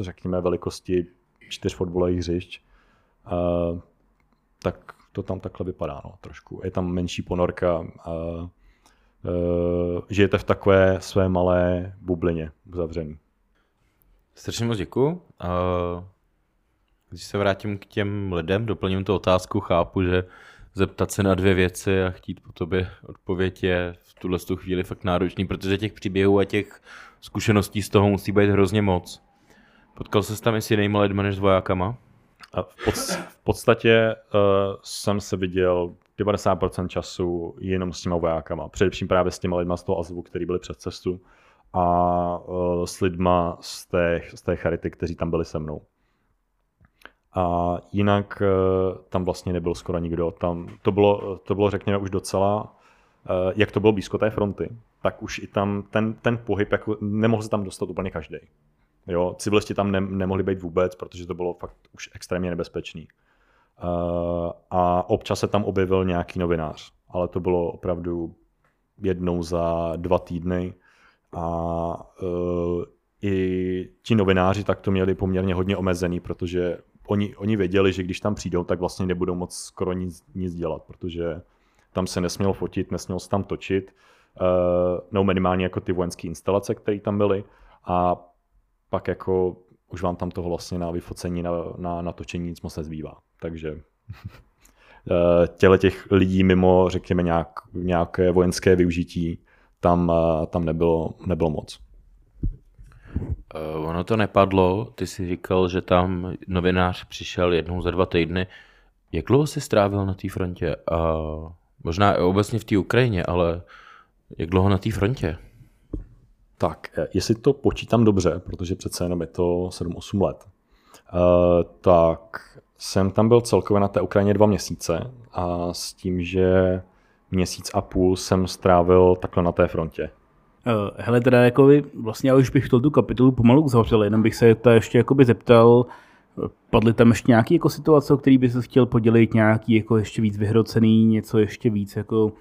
řekněme, velikosti čtyř fotbalových hřišť, uh, tak to tam takhle vypadá no, trošku. Je tam menší ponorka, uh, žijete v takové své malé bublině uzavřený. Strašně moc děkuji. Když se vrátím k těm lidem, doplním tu otázku, chápu, že zeptat se na dvě věci a chtít po tobě odpověď je v tuhle tu chvíli fakt náročný, protože těch příběhů a těch zkušeností z toho musí být hrozně moc. Potkal se tam i s jinými lidmi než s vojákama? A v, pod, v podstatě uh, jsem se viděl 90% času jenom s těma vojákama. Především právě s těma lidma z toho Azovu, který byli před cestu a uh, s lidma z té, z té charity, kteří tam byli se mnou. A jinak uh, tam vlastně nebyl skoro nikdo. Tam to bylo, to bylo řekněme už docela, uh, jak to bylo blízko té fronty, tak už i tam ten, ten pohyb, jako nemohl se tam dostat úplně každý. Jo, civilisti tam ne, nemohli být vůbec, protože to bylo fakt už extrémně nebezpečný. Uh, a občas se tam objevil nějaký novinář, ale to bylo opravdu jednou za dva týdny. A uh, i ti novináři tak to měli poměrně hodně omezený, protože oni, oni věděli, že když tam přijdou, tak vlastně nebudou moc skoro nic, nic dělat, protože tam se nesmělo fotit, nesmělo se tam točit, uh, no minimálně jako ty vojenské instalace, které tam byly. A pak jako už vám tam toho vlastně na vyfocení, na, na natočení nic moc nezbývá. Takže eh, těle těch lidí mimo, řekněme, nějak, nějaké vojenské využití tam, eh, tam nebylo, nebylo moc. Uh, ono to nepadlo, ty jsi říkal, že tam novinář přišel jednou za dva týdny. Jak dlouho jsi strávil na té frontě? Uh, možná obecně v té Ukrajině, ale jak dlouho na té frontě? Tak, jestli to počítám dobře, protože přece jenom je to 7-8 let, tak jsem tam byl celkově na té Ukrajině dva měsíce a s tím, že měsíc a půl jsem strávil takhle na té frontě. Uh, hele, teda jako vlastně já už bych tu kapitolu pomalu uzavřel, jenom bych se ta ještě jakoby zeptal, padly tam ještě nějaké jako situace, o který by se chtěl podělit, nějaký jako ještě víc vyhrocený, něco ještě víc jako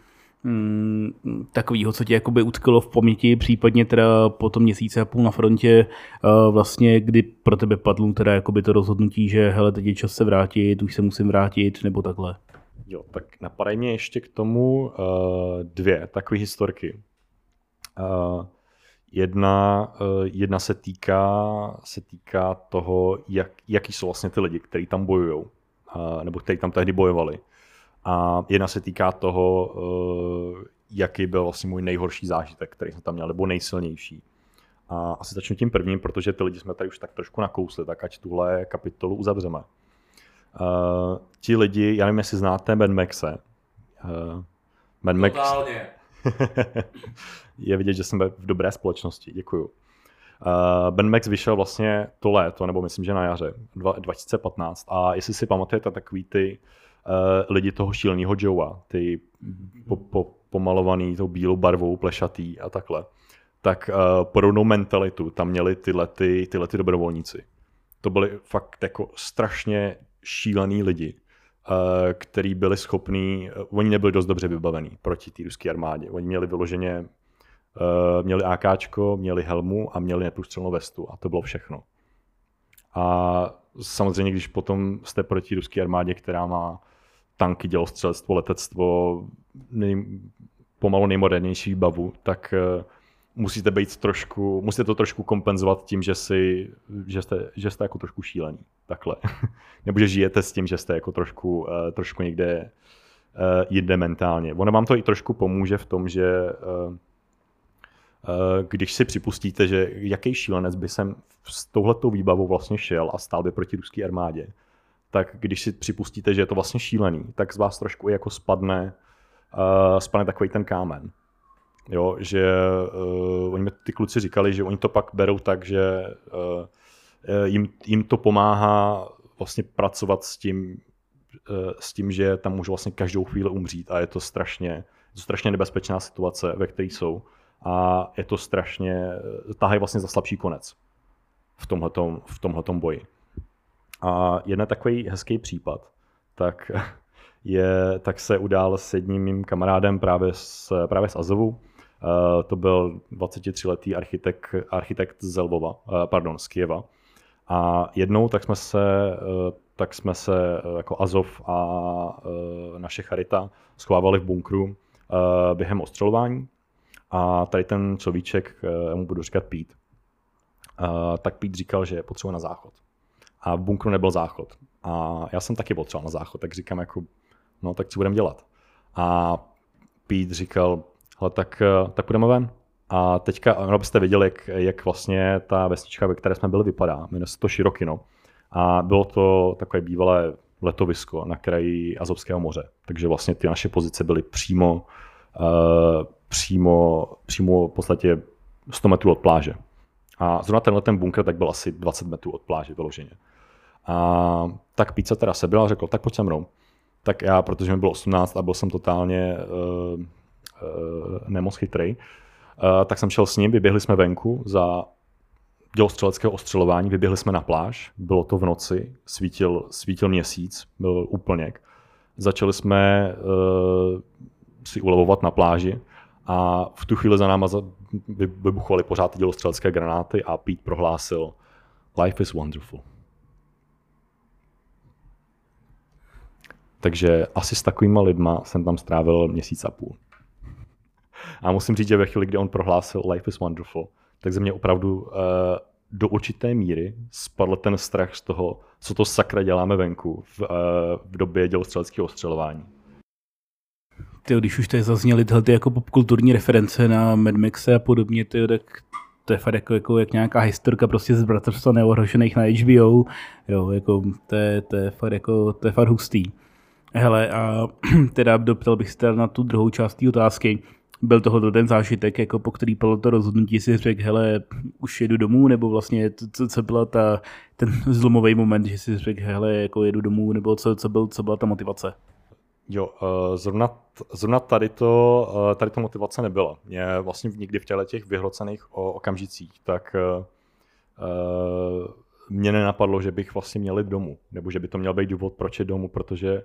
takového, co tě jakoby utkalo v paměti, případně teda po tom měsíce a půl na frontě, uh, vlastně kdy pro tebe padlo teda jakoby to rozhodnutí, že hele, teď je čas se vrátit, už se musím vrátit, nebo takhle. Jo, tak napadají mě ještě k tomu uh, dvě takové historky. Uh, jedna, uh, jedna se týká, se týká toho, jak, jaký jsou vlastně ty lidi, kteří tam bojují, uh, nebo kteří tam tehdy bojovali. A jedna se týká toho, uh, jaký byl vlastně můj nejhorší zážitek, který jsem tam měl, nebo nejsilnější. A asi začnu tím prvním, protože ty lidi jsme tady už tak trošku nakousli, tak ať tuhle kapitolu uzavřeme. Uh, ti lidi, já nevím, jestli znáte Ben Maxe. Uh, ben Max. je vidět, že jsem v dobré společnosti, děkuju. Uh, ben Max vyšel vlastně to léto, nebo myslím, že na jaře 2015 a jestli si pamatujete takový ty uh, lidi toho šíleného Joea, ty po, po, pomalovaný tou bílou barvou, plešatý a takhle, tak uh, podobnou mentalitu tam měli tyhle, ty, tyhle ty dobrovolníci. To byli fakt jako strašně šílený lidi, uh, který byli schopní, uh, oni nebyli dost dobře vybavení proti té ruské armádě. Oni měli vyloženě, uh, měli AKčko, měli helmu a měli neprůstřelnou vestu a to bylo všechno. A samozřejmě, když potom jste proti ruské armádě, která má tanky, dělostřelectvo, letectvo, nej, pomalu nejmodernější výbavu, tak uh, musíte být trošku, musíte to trošku kompenzovat tím, že, si, že, jste, že jste jako trošku šílení, takhle. Nebo že žijete s tím, že jste jako trošku, uh, trošku někde uh, jinde mentálně. Ono vám to i trošku pomůže v tom, že když si připustíte, že jaký šílenec by sem s touhletou výbavou vlastně šel a stál by proti ruské armádě, tak když si připustíte, že je to vlastně šílený, tak z vás trošku jako spadne, uh, spadne takový ten kámen. Jo, že uh, oni mi ty kluci říkali, že oni to pak berou tak, že uh, jim, jim to pomáhá vlastně pracovat s tím, uh, s tím, že tam můžou vlastně každou chvíli umřít a je to strašně, je to strašně nebezpečná situace, ve které jsou a je to strašně, tahají vlastně za slabší konec v tomhletom, v tomhletom boji. A jeden takový hezký případ, tak, je, tak se udál s jedním mým kamarádem právě z, právě z Azovu. Uh, to byl 23-letý architekt, architekt z Lvova, uh, pardon, z Kieva. A jednou tak jsme se, uh, tak jsme se jako Azov a naše charita schovávali v bunkru během ostřelování. A tady ten človíček, mu budu říkat Pete, tak Pete říkal, že potřebuje na záchod. A v bunkru nebyl záchod. A já jsem taky potřeboval na záchod, tak říkám jako, no tak co budeme dělat? A Pete říkal, hele, tak, eh, tak půjdeme ven. A teďka, abyste viděli, jak, jak vlastně ta vesnička, ve které jsme byli, vypadá. Jmenuje se to Širokino. A bylo to takové bývalé letovisko na kraji Azovského moře. Takže vlastně ty naše pozice byly přímo, uh, přímo, přímo v podstatě 100 metrů od pláže. A zrovna tenhle ten bunkr tak byl asi 20 metrů od pláže vyloženě. A tak pizza teda se byla a řekl, tak pojď se mnou. Tak já, protože mi bylo 18 a byl jsem totálně uh, uh, nemoc chytrý, uh, tak jsem šel s ním, vyběhli jsme venku za dělostřeleckého ostřelování, vyběhli jsme na pláž, bylo to v noci, svítil, svítil měsíc, byl úplněk. Začali jsme uh, si ulevovat na pláži a v tu chvíli za náma vybuchovaly pořád ty dělostřelecké granáty a Pete prohlásil Life is wonderful. Takže asi s takovýma lidma jsem tam strávil měsíc a půl. A musím říct, že ve chvíli, kdy on prohlásil Life is wonderful, tak ze mě opravdu uh, do určité míry spadl ten strach z toho, co to sakra děláme venku v, uh, v době dělostřeleckého ostřelování. Ty, když už tady zazněly tyhle ty jako popkulturní reference na Mad Maxe a podobně, ty, tak to je fakt jako, jako jak nějaká historka prostě z Bratrstva neohrožených na HBO, jo, jako to je, to je fakt jako, to je fakt hustý. Hele, a teda doptal bych se na tu druhou část té otázky. Byl tohle ten zážitek, jako po který bylo to rozhodnutí, si řekl, hele, už jedu domů, nebo vlastně co, co byla ta, ten zlomový moment, že si řekl, hele, jako jedu domů, nebo co, co, byl, co byla ta motivace? Jo, uh, zrovna, zrovna tady, to, uh, tady to motivace nebyla. Mě vlastně nikdy v těle těch vyhrocených okamžicích, tak uh, mě nenapadlo, že bych vlastně měl jít domů, nebo že by to měl být důvod, proč je domů, protože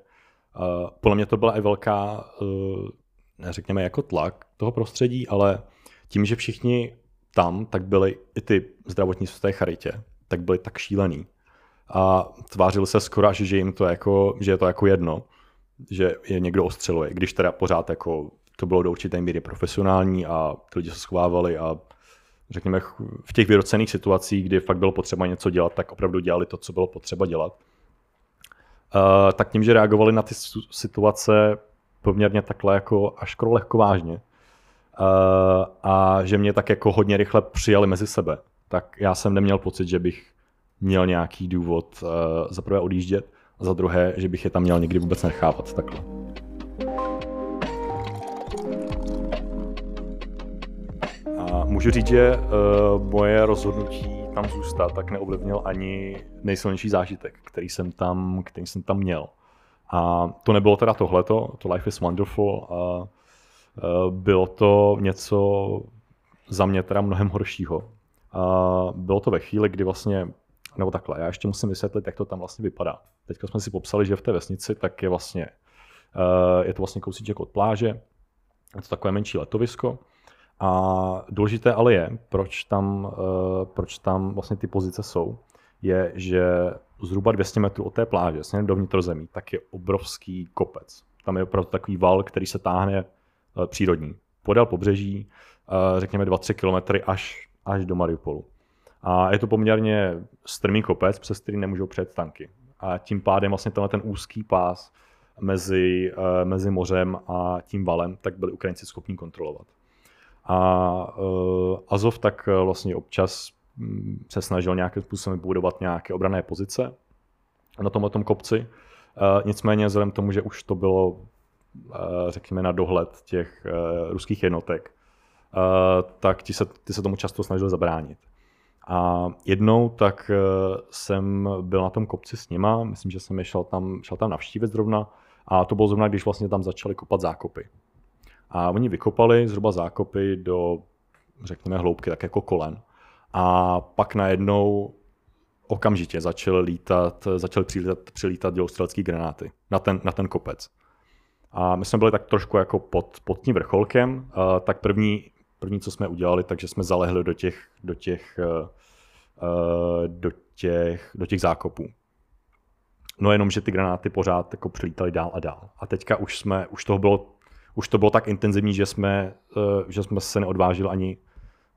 Uh, podle mě to byla i velká, uh, řekněme, jako tlak toho prostředí, ale tím, že všichni tam, tak byli i ty zdravotníci v té charitě, tak byli tak šílený. A tvářili se skoro že jim to jako, že je to jako jedno, že je někdo ostřeluje, když teda pořád jako to bylo do určité míry profesionální a ty lidi se schovávali a řekněme v těch vyrocených situacích, kdy fakt bylo potřeba něco dělat, tak opravdu dělali to, co bylo potřeba dělat. Uh, tak tím, že reagovali na ty situace poměrně takhle jako až skoro lehko vážně uh, a že mě tak jako hodně rychle přijali mezi sebe, tak já jsem neměl pocit, že bych měl nějaký důvod uh, za prvé odjíždět a za druhé, že bych je tam měl někdy vůbec nechávat takhle. A můžu říct, že moje rozhodnutí tam zůstat, tak neovlivnil ani nejsilnější zážitek, který jsem tam, který jsem tam měl. A to nebylo teda tohleto, to Life is Wonderful, a bylo to něco za mě teda mnohem horšího. A bylo to ve chvíli, kdy vlastně, nebo takhle, já ještě musím vysvětlit, jak to tam vlastně vypadá. Teďka jsme si popsali, že v té vesnici tak je vlastně, je to vlastně kousíček od pláže, je to takové menší letovisko, a důležité ale je, proč tam, uh, proč tam vlastně ty pozice jsou, je, že zhruba 200 metrů od té pláže, směrem do vnitrozemí, tak je obrovský kopec. Tam je opravdu takový val, který se táhne uh, přírodní. Podél pobřeží, uh, řekněme 2-3 kilometry až, až do Mariupolu. A je to poměrně strmý kopec, přes který nemůžou přejet tanky. A tím pádem vlastně tenhle ten úzký pás mezi, mezi mořem a tím valem, tak byli Ukrajinci schopni kontrolovat. A uh, Azov tak uh, vlastně občas um, se snažil nějakým způsobem budovat nějaké obrané pozice na tomhle tom kopci. Uh, nicméně vzhledem k tomu, že už to bylo, řekněme, na dohled těch ruských jednotek, tak ti se, ty se tomu často snažili zabránit. A jednou tak jsem byl na tom kopci s nima, myslím, že jsem je šel tam, šel tam navštívit zrovna, a to bylo zrovna, když vlastně tam začali kopat zákopy. A oni vykopali zhruba zákopy do, řekněme, hloubky tak jako kolen. A pak najednou okamžitě začaly lítat, začaly přilítat, přilítat dělostřelecké granáty na ten, na ten kopec. A my jsme byli tak trošku jako pod, pod tím vrcholkem, uh, tak první, první, co jsme udělali, takže jsme zalehli do těch, do těch, uh, do těch, do těch zákopů. No jenom, že ty granáty pořád jako přilítaly dál a dál. A teďka už jsme, už toho bylo už to bylo tak intenzivní, že jsme, eh, že jsme se neodvážili ani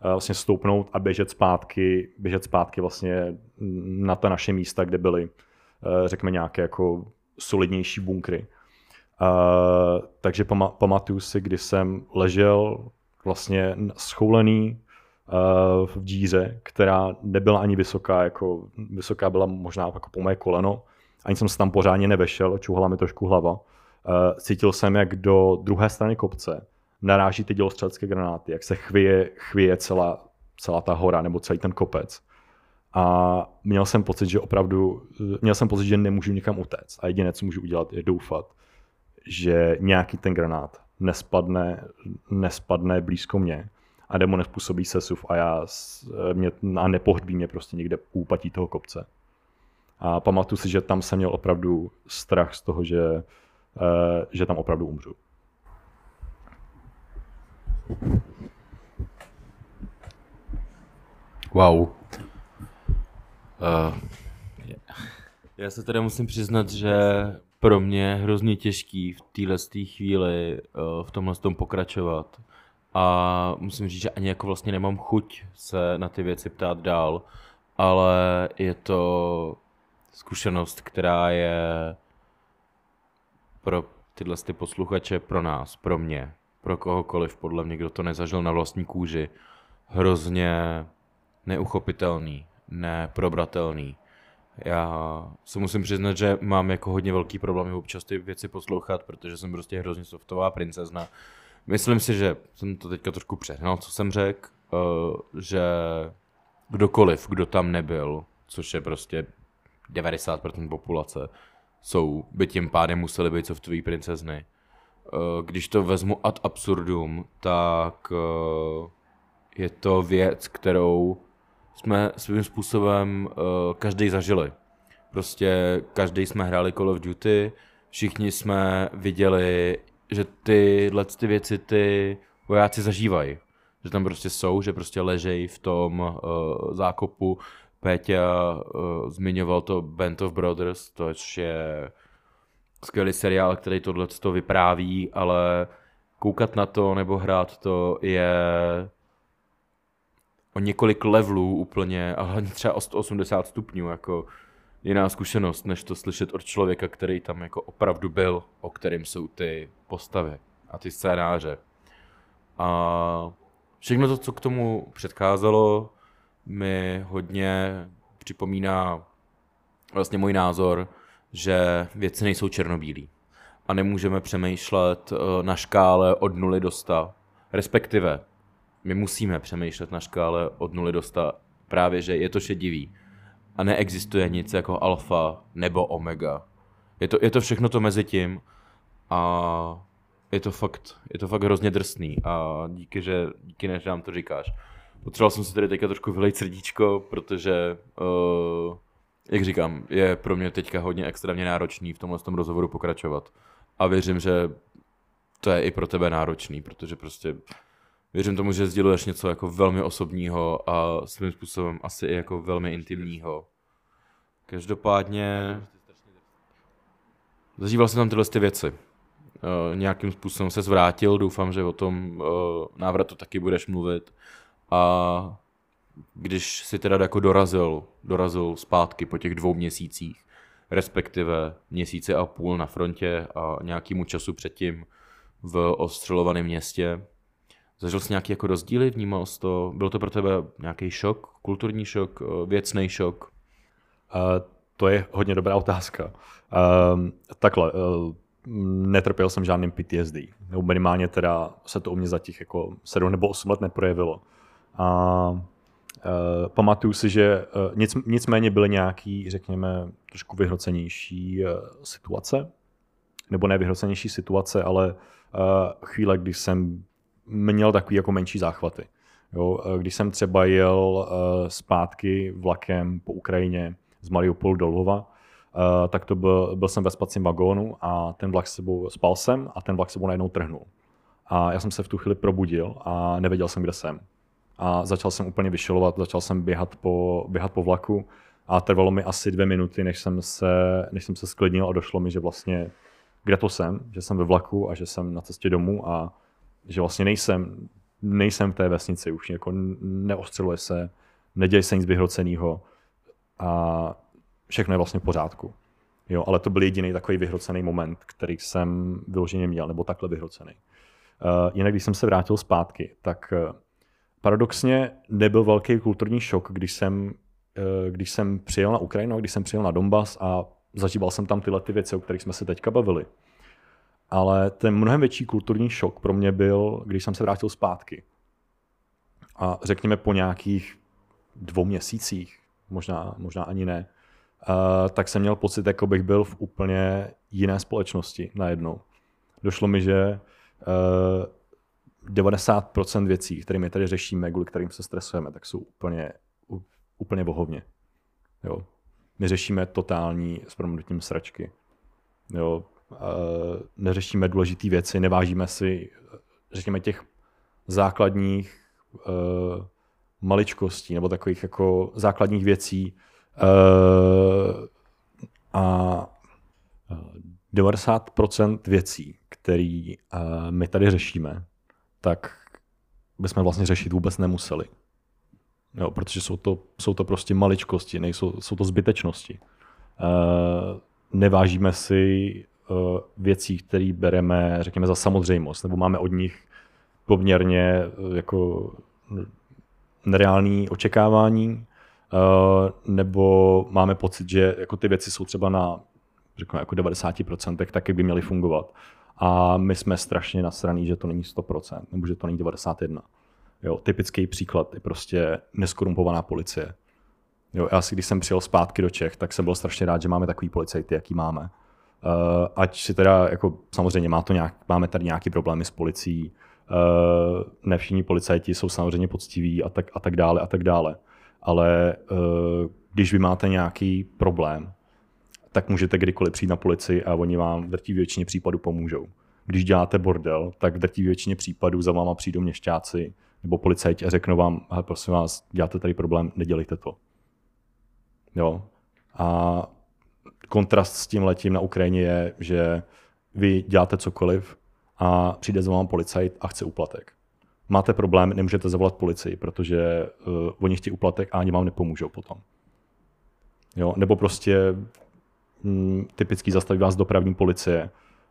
eh, vlastně stoupnout a běžet zpátky, běžet zpátky vlastně na ta naše místa, kde byly, eh, řekněme, nějaké jako solidnější bunkry. Takže pama- pamatuju si, kdy jsem ležel vlastně schoulený v díře, která nebyla ani vysoká, jako vysoká byla možná jako po moje koleno. Ani jsem se tam pořádně nevešel, čuhala mi trošku hlava. Uh, cítil jsem, jak do druhé strany kopce naráží ty dělostřelecké granáty, jak se chvěje, chvěje celá, celá ta hora nebo celý ten kopec. A měl jsem pocit, že opravdu, měl jsem pocit, že nemůžu nikam utéct. A jediné, co můžu udělat, je doufat, že nějaký ten granát nespadne, nespadne blízko mě a demo nespůsobí sesuv a já mě, a nepohrbí mě prostě někde úpatí toho kopce. A pamatuju si, že tam jsem měl opravdu strach z toho, že, eh, že tam opravdu umřu. Wow. Uh, já se teda musím přiznat, že pro mě je hrozně těžký v téhle chvíli uh, v tomhle tom pokračovat. A musím říct, že ani jako vlastně nemám chuť se na ty věci ptát dál, ale je to zkušenost, která je pro tyhle ty posluchače, pro nás, pro mě, pro kohokoliv, podle mě, kdo to nezažil na vlastní kůži, hrozně neuchopitelný, neprobratelný. Já se musím přiznat, že mám jako hodně velký problém občas ty věci poslouchat, protože jsem prostě hrozně softová princezna. Myslím si, že jsem to teďka trošku přehnal, co jsem řekl, uh, že kdokoliv, kdo tam nebyl, což je prostě 90% populace, jsou, by tím pádem museli být softové princezny. Uh, když to vezmu ad absurdum, tak uh, je to věc, kterou jsme svým způsobem uh, každý zažili. Prostě každý jsme hráli Call of Duty, všichni jsme viděli, že tyhle ty věci ty vojáci zažívají. Že tam prostě jsou, že prostě ležejí v tom zákopu. Péťa uh, zmiňoval to Band of Brothers, to je skvělý seriál, který tohle to vypráví, ale koukat na to nebo hrát to je o několik levelů úplně a hlavně třeba o 180 stupňů, jako jiná zkušenost, než to slyšet od člověka, který tam jako opravdu byl, o kterým jsou ty postavy a ty scénáře. A všechno to, co k tomu předcházelo, mi hodně připomíná vlastně můj názor, že věci nejsou černobílí a nemůžeme přemýšlet eh, na škále od 0 do 100. Respektive my musíme přemýšlet na škále od 0 do 100 právě, že je to šedivý a neexistuje nic jako alfa nebo omega. Je to, je to všechno to mezi tím a je to fakt, je to fakt hrozně drsný a díky, že, díky, že nám to říkáš. Potřeboval jsem si tady teďka trošku vylejt srdíčko, protože, uh, jak říkám, je pro mě teďka hodně extrémně náročný v tomhle tom rozhovoru pokračovat. A věřím, že to je i pro tebe náročný, protože prostě věřím tomu, že sděluješ něco jako velmi osobního a svým způsobem asi i jako velmi intimního. Každopádně zažíval jsem tam tyhle ty věci. Uh, nějakým způsobem se zvrátil, doufám, že o tom uh, návratu taky budeš mluvit. A když si teda jako dorazil, dorazil zpátky po těch dvou měsících, respektive měsíce a půl na frontě a nějakýmu času předtím v ostřelovaném městě, Zažil jsi nějaký jako rozdíly, vnímal jsi to, byl to pro tebe nějaký šok, kulturní šok, věcný šok? Uh, to je hodně dobrá otázka. Uh, takhle, uh, netrpěl jsem žádným PTSD, nebo minimálně teda se to u mě za těch jako 7 nebo 8 let neprojevilo. A uh, pamatuju si, že uh, nic, nicméně byly nějaký, řekněme, trošku vyhrocenější uh, situace, nebo ne vyhrocenější situace, ale uh, chvíle, kdy jsem měl takový jako menší záchvaty. Jo, když jsem třeba jel uh, zpátky vlakem po Ukrajině z Mariupolu do Lvova, uh, tak to byl, byl jsem ve spacím vagónu a ten vlak sebou, spal jsem a ten vlak sebou najednou trhnul. A já jsem se v tu chvíli probudil a nevěděl jsem, kde jsem. A začal jsem úplně vyšilovat, začal jsem běhat po, běhat po vlaku a trvalo mi asi dvě minuty, než jsem se, než jsem se sklidnil a došlo mi, že vlastně kde to jsem, že jsem ve vlaku a že jsem na cestě domů a že vlastně nejsem, nejsem v té vesnici, už jako neostřeluje se, neděje se nic vyhroceného a všechno je vlastně v pořádku. Jo, ale to byl jediný takový vyhrocený moment, který jsem vyloženě měl, nebo takhle vyhrocený. Uh, jinak, když jsem se vrátil zpátky, tak uh, paradoxně nebyl velký kulturní šok, když jsem, uh, když jsem přijel na Ukrajinu, když jsem přijel na Donbass a zažíval jsem tam tyhle ty věci, o kterých jsme se teďka bavili. Ale ten mnohem větší kulturní šok pro mě byl, když jsem se vrátil zpátky. A řekněme po nějakých dvou měsících, možná, možná ani ne, uh, tak jsem měl pocit, jako bych byl v úplně jiné společnosti najednou. Došlo mi, že uh, 90% věcí, které my tady řešíme, kvůli kterým se stresujeme, tak jsou úplně, úplně bohovně. Jo. My řešíme totální s proměnutím sračky. Jo. Neřešíme důležité věci, nevážíme si, řekněme, těch základních uh, maličkostí nebo takových jako základních věcí, Uh, a 90% věcí, které my tady řešíme, tak bychom vlastně řešit vůbec nemuseli. Jo, protože jsou to, jsou to prostě maličkosti, nejsou, jsou to zbytečnosti. Uh, nevážíme si uh, věcí, které bereme, řekněme, za samozřejmost, nebo máme od nich poměrně uh, jako nereální očekávání Eh, nebo máme pocit, že jako ty věci jsou třeba na řeknu, jako 90%, tak by měly fungovat. A my jsme strašně nasraný, že to není 100%, nebo že to není 91%. Jo, typický příklad je prostě neskorumpovaná policie. Jo, já si, když jsem přijel zpátky do Čech, tak jsem byl strašně rád, že máme takový policajty, jaký máme. Uh, ať si teda, jako samozřejmě má to nějak, máme tady nějaký problémy s policií, uh, ne všichni policajti jsou samozřejmě poctiví a tak, a tak dále a tak dále ale eh, když vy máte nějaký problém, tak můžete kdykoliv přijít na policii a oni vám v drtí většině případů pomůžou. Když děláte bordel, tak v drtí většině případů za váma přijdou měšťáci nebo policajti a řeknou vám, prosím vás, děláte tady problém, nedělejte to. Jo. A kontrast s tím letím na Ukrajině je, že vy děláte cokoliv a přijde za vám policajt a chce úplatek máte problém, nemůžete zavolat policii, protože uh, oni chtějí uplatek a ani vám nepomůžou potom. Jo? Nebo prostě mm, typický zastaví vás dopravní policie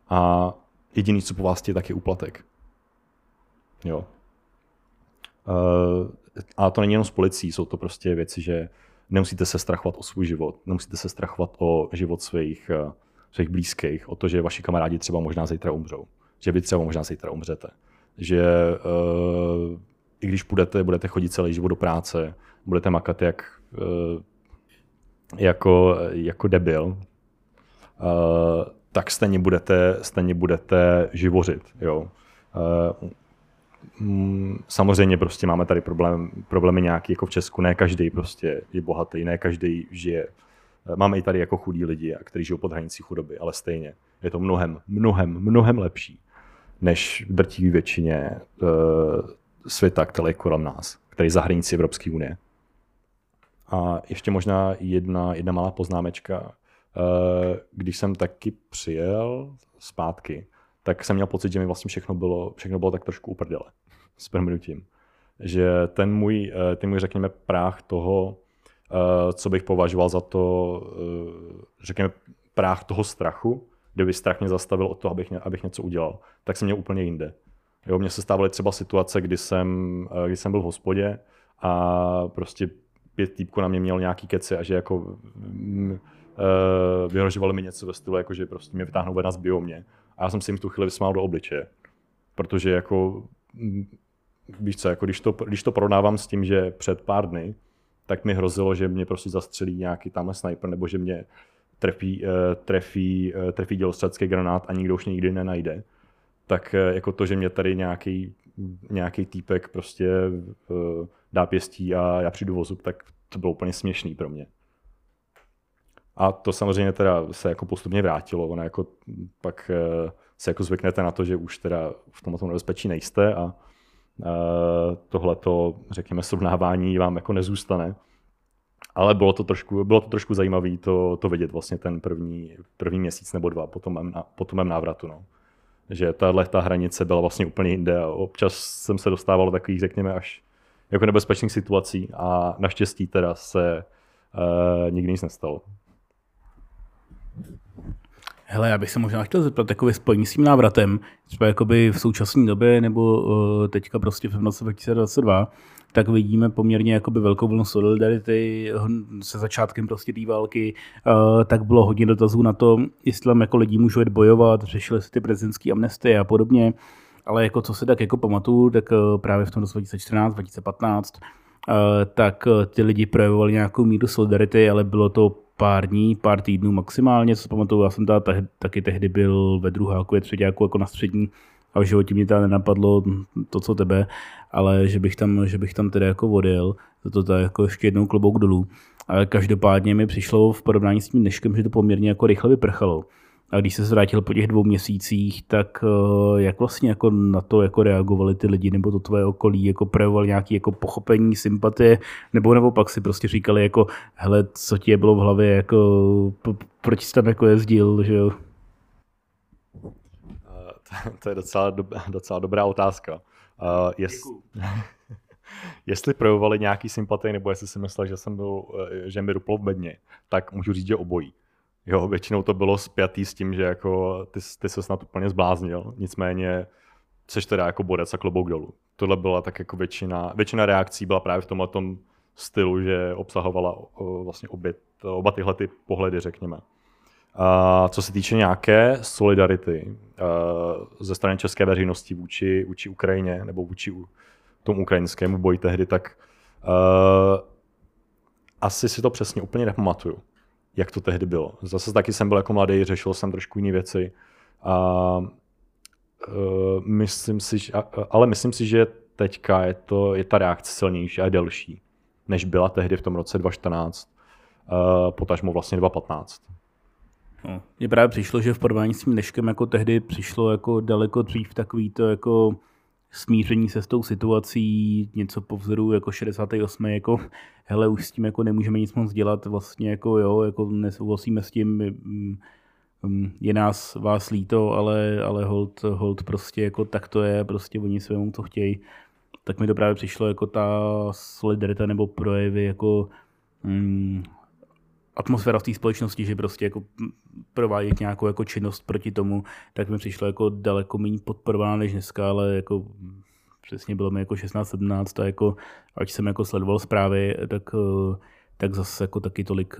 a jediný, co po vás chtějí, tak je úplatek. Jo. Uh, a to není jenom s policií, jsou to prostě věci, že nemusíte se strachovat o svůj život, nemusíte se strachovat o život svých, uh, svých blízkých, o to, že vaši kamarádi třeba možná zítra umřou, že vy třeba možná zítra umřete že uh, i když budete, budete chodit celý život do práce, budete makat jak, uh, jako, jako debil, tak stejně budete, stejně budete živořit. Jo. Uh, samozřejmě prostě máme tady problém, problémy nějaký jako v Česku, ne každý prostě je bohatý, ne každý žije. Máme i tady jako chudí lidi, kteří žijou pod hranicí chudoby, ale stejně je to mnohem, mnohem, mnohem lepší, než v drtivé většině světa, který je kolem nás, který je za hranici Evropské unie. A ještě možná jedna, jedna malá poznámečka. Uh, když jsem taky přijel zpátky, tak jsem měl pocit, že mi vlastně všechno bylo, všechno bylo tak trošku uprdele s proměnutím. Že ten můj, uh, ten můj, řekněme, práh toho, co bych považoval za to, řekněme, práh toho strachu, kdyby strach mě zastavil od toho, abych, abych něco udělal, tak jsem měl úplně jinde. Jo, mně se stávaly třeba situace, kdy jsem, eh, kdy jsem byl v hospodě a prostě pět týpků na mě měl nějaký keci a že jako uh, vyhrožovali mi něco ve stylu, jako že prostě mě vytáhnou ven a zbijou mě. A já jsem si jim v tu chvíli vysmál do obličeje. Protože jako, mm, víš co, jako když to, když to prodávám s tím, že před pár dny, tak mi hrozilo, že mě prostě zastřelí nějaký tamhle sniper, nebo že mě trefí, eh, trefí, eh, trefí dělostřelecký granát a nikdo už nikdy nenajde, tak jako to, že mě tady nějaký, nějaký týpek prostě dá pěstí a já přijdu vozu, tak to bylo úplně směšný pro mě. A to samozřejmě teda se jako postupně vrátilo, ono jako pak se jako zvyknete na to, že už teda v tomto nebezpečí nejste a tohleto, řekněme, srovnávání vám jako nezůstane ale bylo to trošku, bylo to trošku zajímavé to, to vidět vlastně ten první, první měsíc nebo dva po tom mém, po tom mém návratu. No. Že tahle ta hranice byla vlastně úplně jinde a občas jsem se dostával do takových, řekněme, až jako nebezpečných situací a naštěstí teda se uh, nikdy nic nestalo. Hele, já bych se možná chtěl zeptat takové spojení s tím návratem, třeba jakoby v současné době nebo uh, teďka prostě v roce 2022, tak vidíme poměrně jakoby velkou vlnu solidarity se začátkem prostě té války, uh, tak bylo hodně dotazů na to, jestli tam jako lidi můžou jít bojovat, řešili se ty prezidentské amnestie a podobně, ale jako co se tak jako pamatuju, tak uh, právě v tom roce 2014, 2015, uh, tak ty lidi projevovali nějakou míru solidarity, ale bylo to pár dní, pár týdnů maximálně, co pamatuju, já jsem teda taky tehdy byl ve druháku, je třetí jako na střední a v životě mě teda nenapadlo to, co tebe, ale že bych tam, že bych tam teda jako odjel, za to teda jako ještě jednou klobouk dolů. Ale každopádně mi přišlo v porovnání s tím dneškem, že to poměrně jako rychle vyprchalo. A když se vrátil po těch dvou měsících, tak eh, jak vlastně jako na to jako reagovali ty lidi, nebo to tvoje okolí, jako projevovali nějaké jako pochopení, sympatie, nebo nebo pak si prostě říkali jako, hele, co ti je bylo v hlavě, jako proč jsi tam jako jezdil, že jo? Eh, to je docela, do, docela dobrá otázka. Uh, jest, jestli projevovali nějaký sympatie, nebo jestli si myslel, že jsem byl, že mi ruplo v bedně, tak můžu říct, že obojí. Jo, většinou to bylo spjatý s tím, že jako ty, ty se snad úplně zbláznil, nicméně seš teda jako borec a klobouk dolů. Tohle byla tak jako většina, většina reakcí byla právě v tomhle tom stylu, že obsahovala vlastně obě, oba tyhle ty pohledy, řekněme. A co se týče nějaké solidarity ze strany české veřejnosti vůči, vůči Ukrajině nebo vůči tomu ukrajinskému boji tehdy, tak uh, asi si to přesně úplně nepamatuju jak to tehdy bylo. Zase taky jsem byl jako mladý, řešil jsem trošku jiné věci. A, uh, myslím si, že, ale myslím si, že teďka je, to, je ta reakce silnější a delší, než byla tehdy v tom roce 2014, uh, potažmo vlastně 2015. No, mně právě přišlo, že v porovnání s tím dneškem jako tehdy přišlo jako daleko dřív takový to jako smíření se s tou situací, něco po vzoru jako 68. jako hele, už s tím jako nemůžeme nic moc dělat, vlastně jako jo, jako nesouhlasíme s tím, mm, mm, je nás vás líto, ale, ale hold, hold prostě jako tak to je, prostě oni svému to chtějí. Tak mi to právě přišlo jako ta solidarita nebo projevy jako mm, atmosféra v té společnosti, že prostě jako provádět nějakou jako činnost proti tomu, tak mi přišlo jako daleko méně podporována než dneska, ale jako přesně bylo mi jako 16-17 a jako, ať jsem jako sledoval zprávy, tak, tak zase jako taky tolik,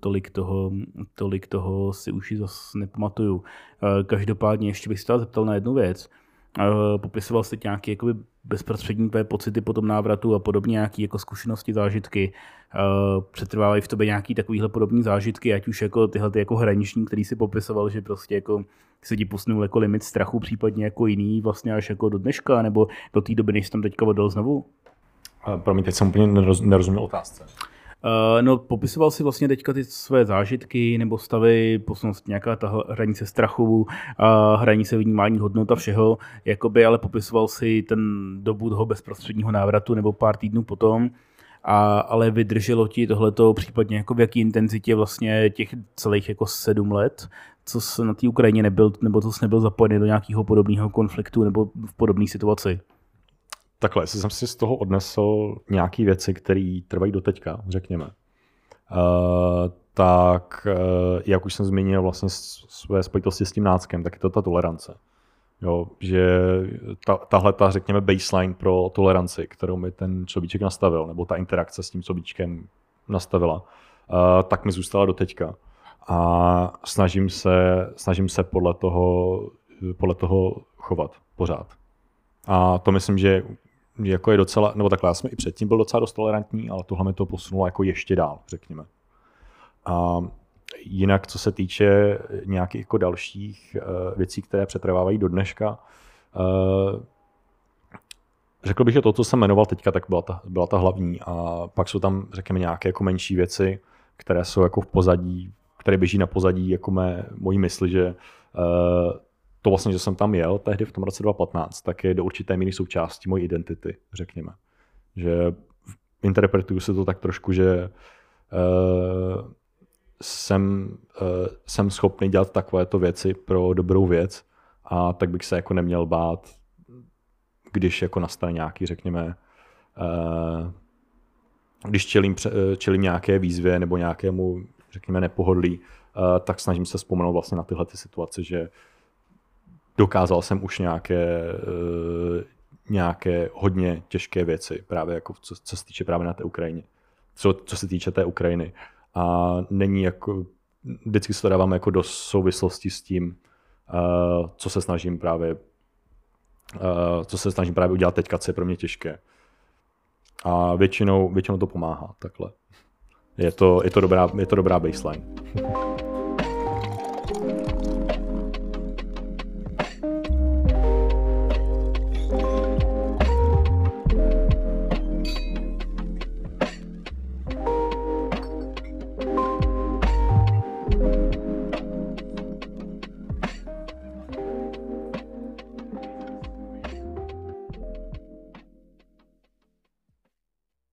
tolik, toho, tolik toho si už zase nepamatuju. Každopádně ještě bych se zeptal na jednu věc. Popisoval jste nějaké jakoby bezprostřední tvé pocity po tom návratu a podobně, nějaké jako zkušenosti, zážitky. Přetrvávají v tobě nějaký takovýhle podobné zážitky, ať už jako tyhle ty jako hraniční, který si popisoval, že prostě jako se ti posunul jako limit strachu, případně jako jiný vlastně až jako do dneška, nebo do té doby, než jsi tam teďka odal znovu? Promiň, teď jsem úplně nerozuměl otázce. Uh, no, popisoval si vlastně teďka ty své zážitky nebo stavy, posunul nějaká ta hranice strachu, uh, hranice vnímání hodnota všeho, jakoby, ale popisoval si ten dobu toho bezprostředního návratu nebo pár týdnů potom, a, ale vydrželo ti tohleto případně jako v jaký intenzitě vlastně těch celých jako sedm let, co jsi na té Ukrajině nebyl, nebo co jsi nebyl zapojený do nějakého podobného konfliktu nebo v podobné situaci? Takhle, jestli jsem si z toho odnesl nějaké věci, které trvají do teďka, řekněme, uh, tak uh, jak už jsem zmínil vlastně své spojitosti s tím náckem, tak je to ta tolerance. Jo, že ta, tahle ta, řekněme, baseline pro toleranci, kterou mi ten čobíček nastavil, nebo ta interakce s tím čobíčkem nastavila, uh, tak mi zůstala do teďka. A snažím se, snažím se podle toho, podle toho chovat pořád. A to myslím, že jako je docela, nebo takhle, já jsem i předtím byl docela dost tolerantní, ale tohle mi to posunulo jako ještě dál, řekněme. A jinak, co se týče nějakých jako dalších uh, věcí, které přetrvávají do dneška, uh, řekl bych, že to, co jsem jmenoval teďka, tak byla ta, byla ta hlavní. A pak jsou tam, řekněme, nějaké jako menší věci, které jsou jako v pozadí, které běží na pozadí jako mé, mojí mysli, že uh, to vlastně, že jsem tam jel tehdy v tom roce 2015, tak je do určité míry součástí mojí identity, řekněme. Že interpretuju se to tak trošku, že uh, jsem, uh, jsem schopný dělat takovéto věci pro dobrou věc a tak bych se jako neměl bát, když jako nastane nějaký, řekněme, uh, když čelím, čelím nějaké výzvě nebo nějakému, řekněme, nepohodlí, tak snažím se vzpomenout vlastně na tyhle ty situace, že dokázal jsem už nějaké, nějaké hodně těžké věci, právě jako co, co se týče právě na té Ukrajině. Co, co se týče té Ukrajiny. A není jako, vždycky se to dávám jako do souvislosti s tím, uh, co se snažím právě uh, co se snažím právě udělat teďka, co je pro mě těžké. A většinou, většinou to pomáhá takhle. Je to, je to, dobrá, je to dobrá baseline.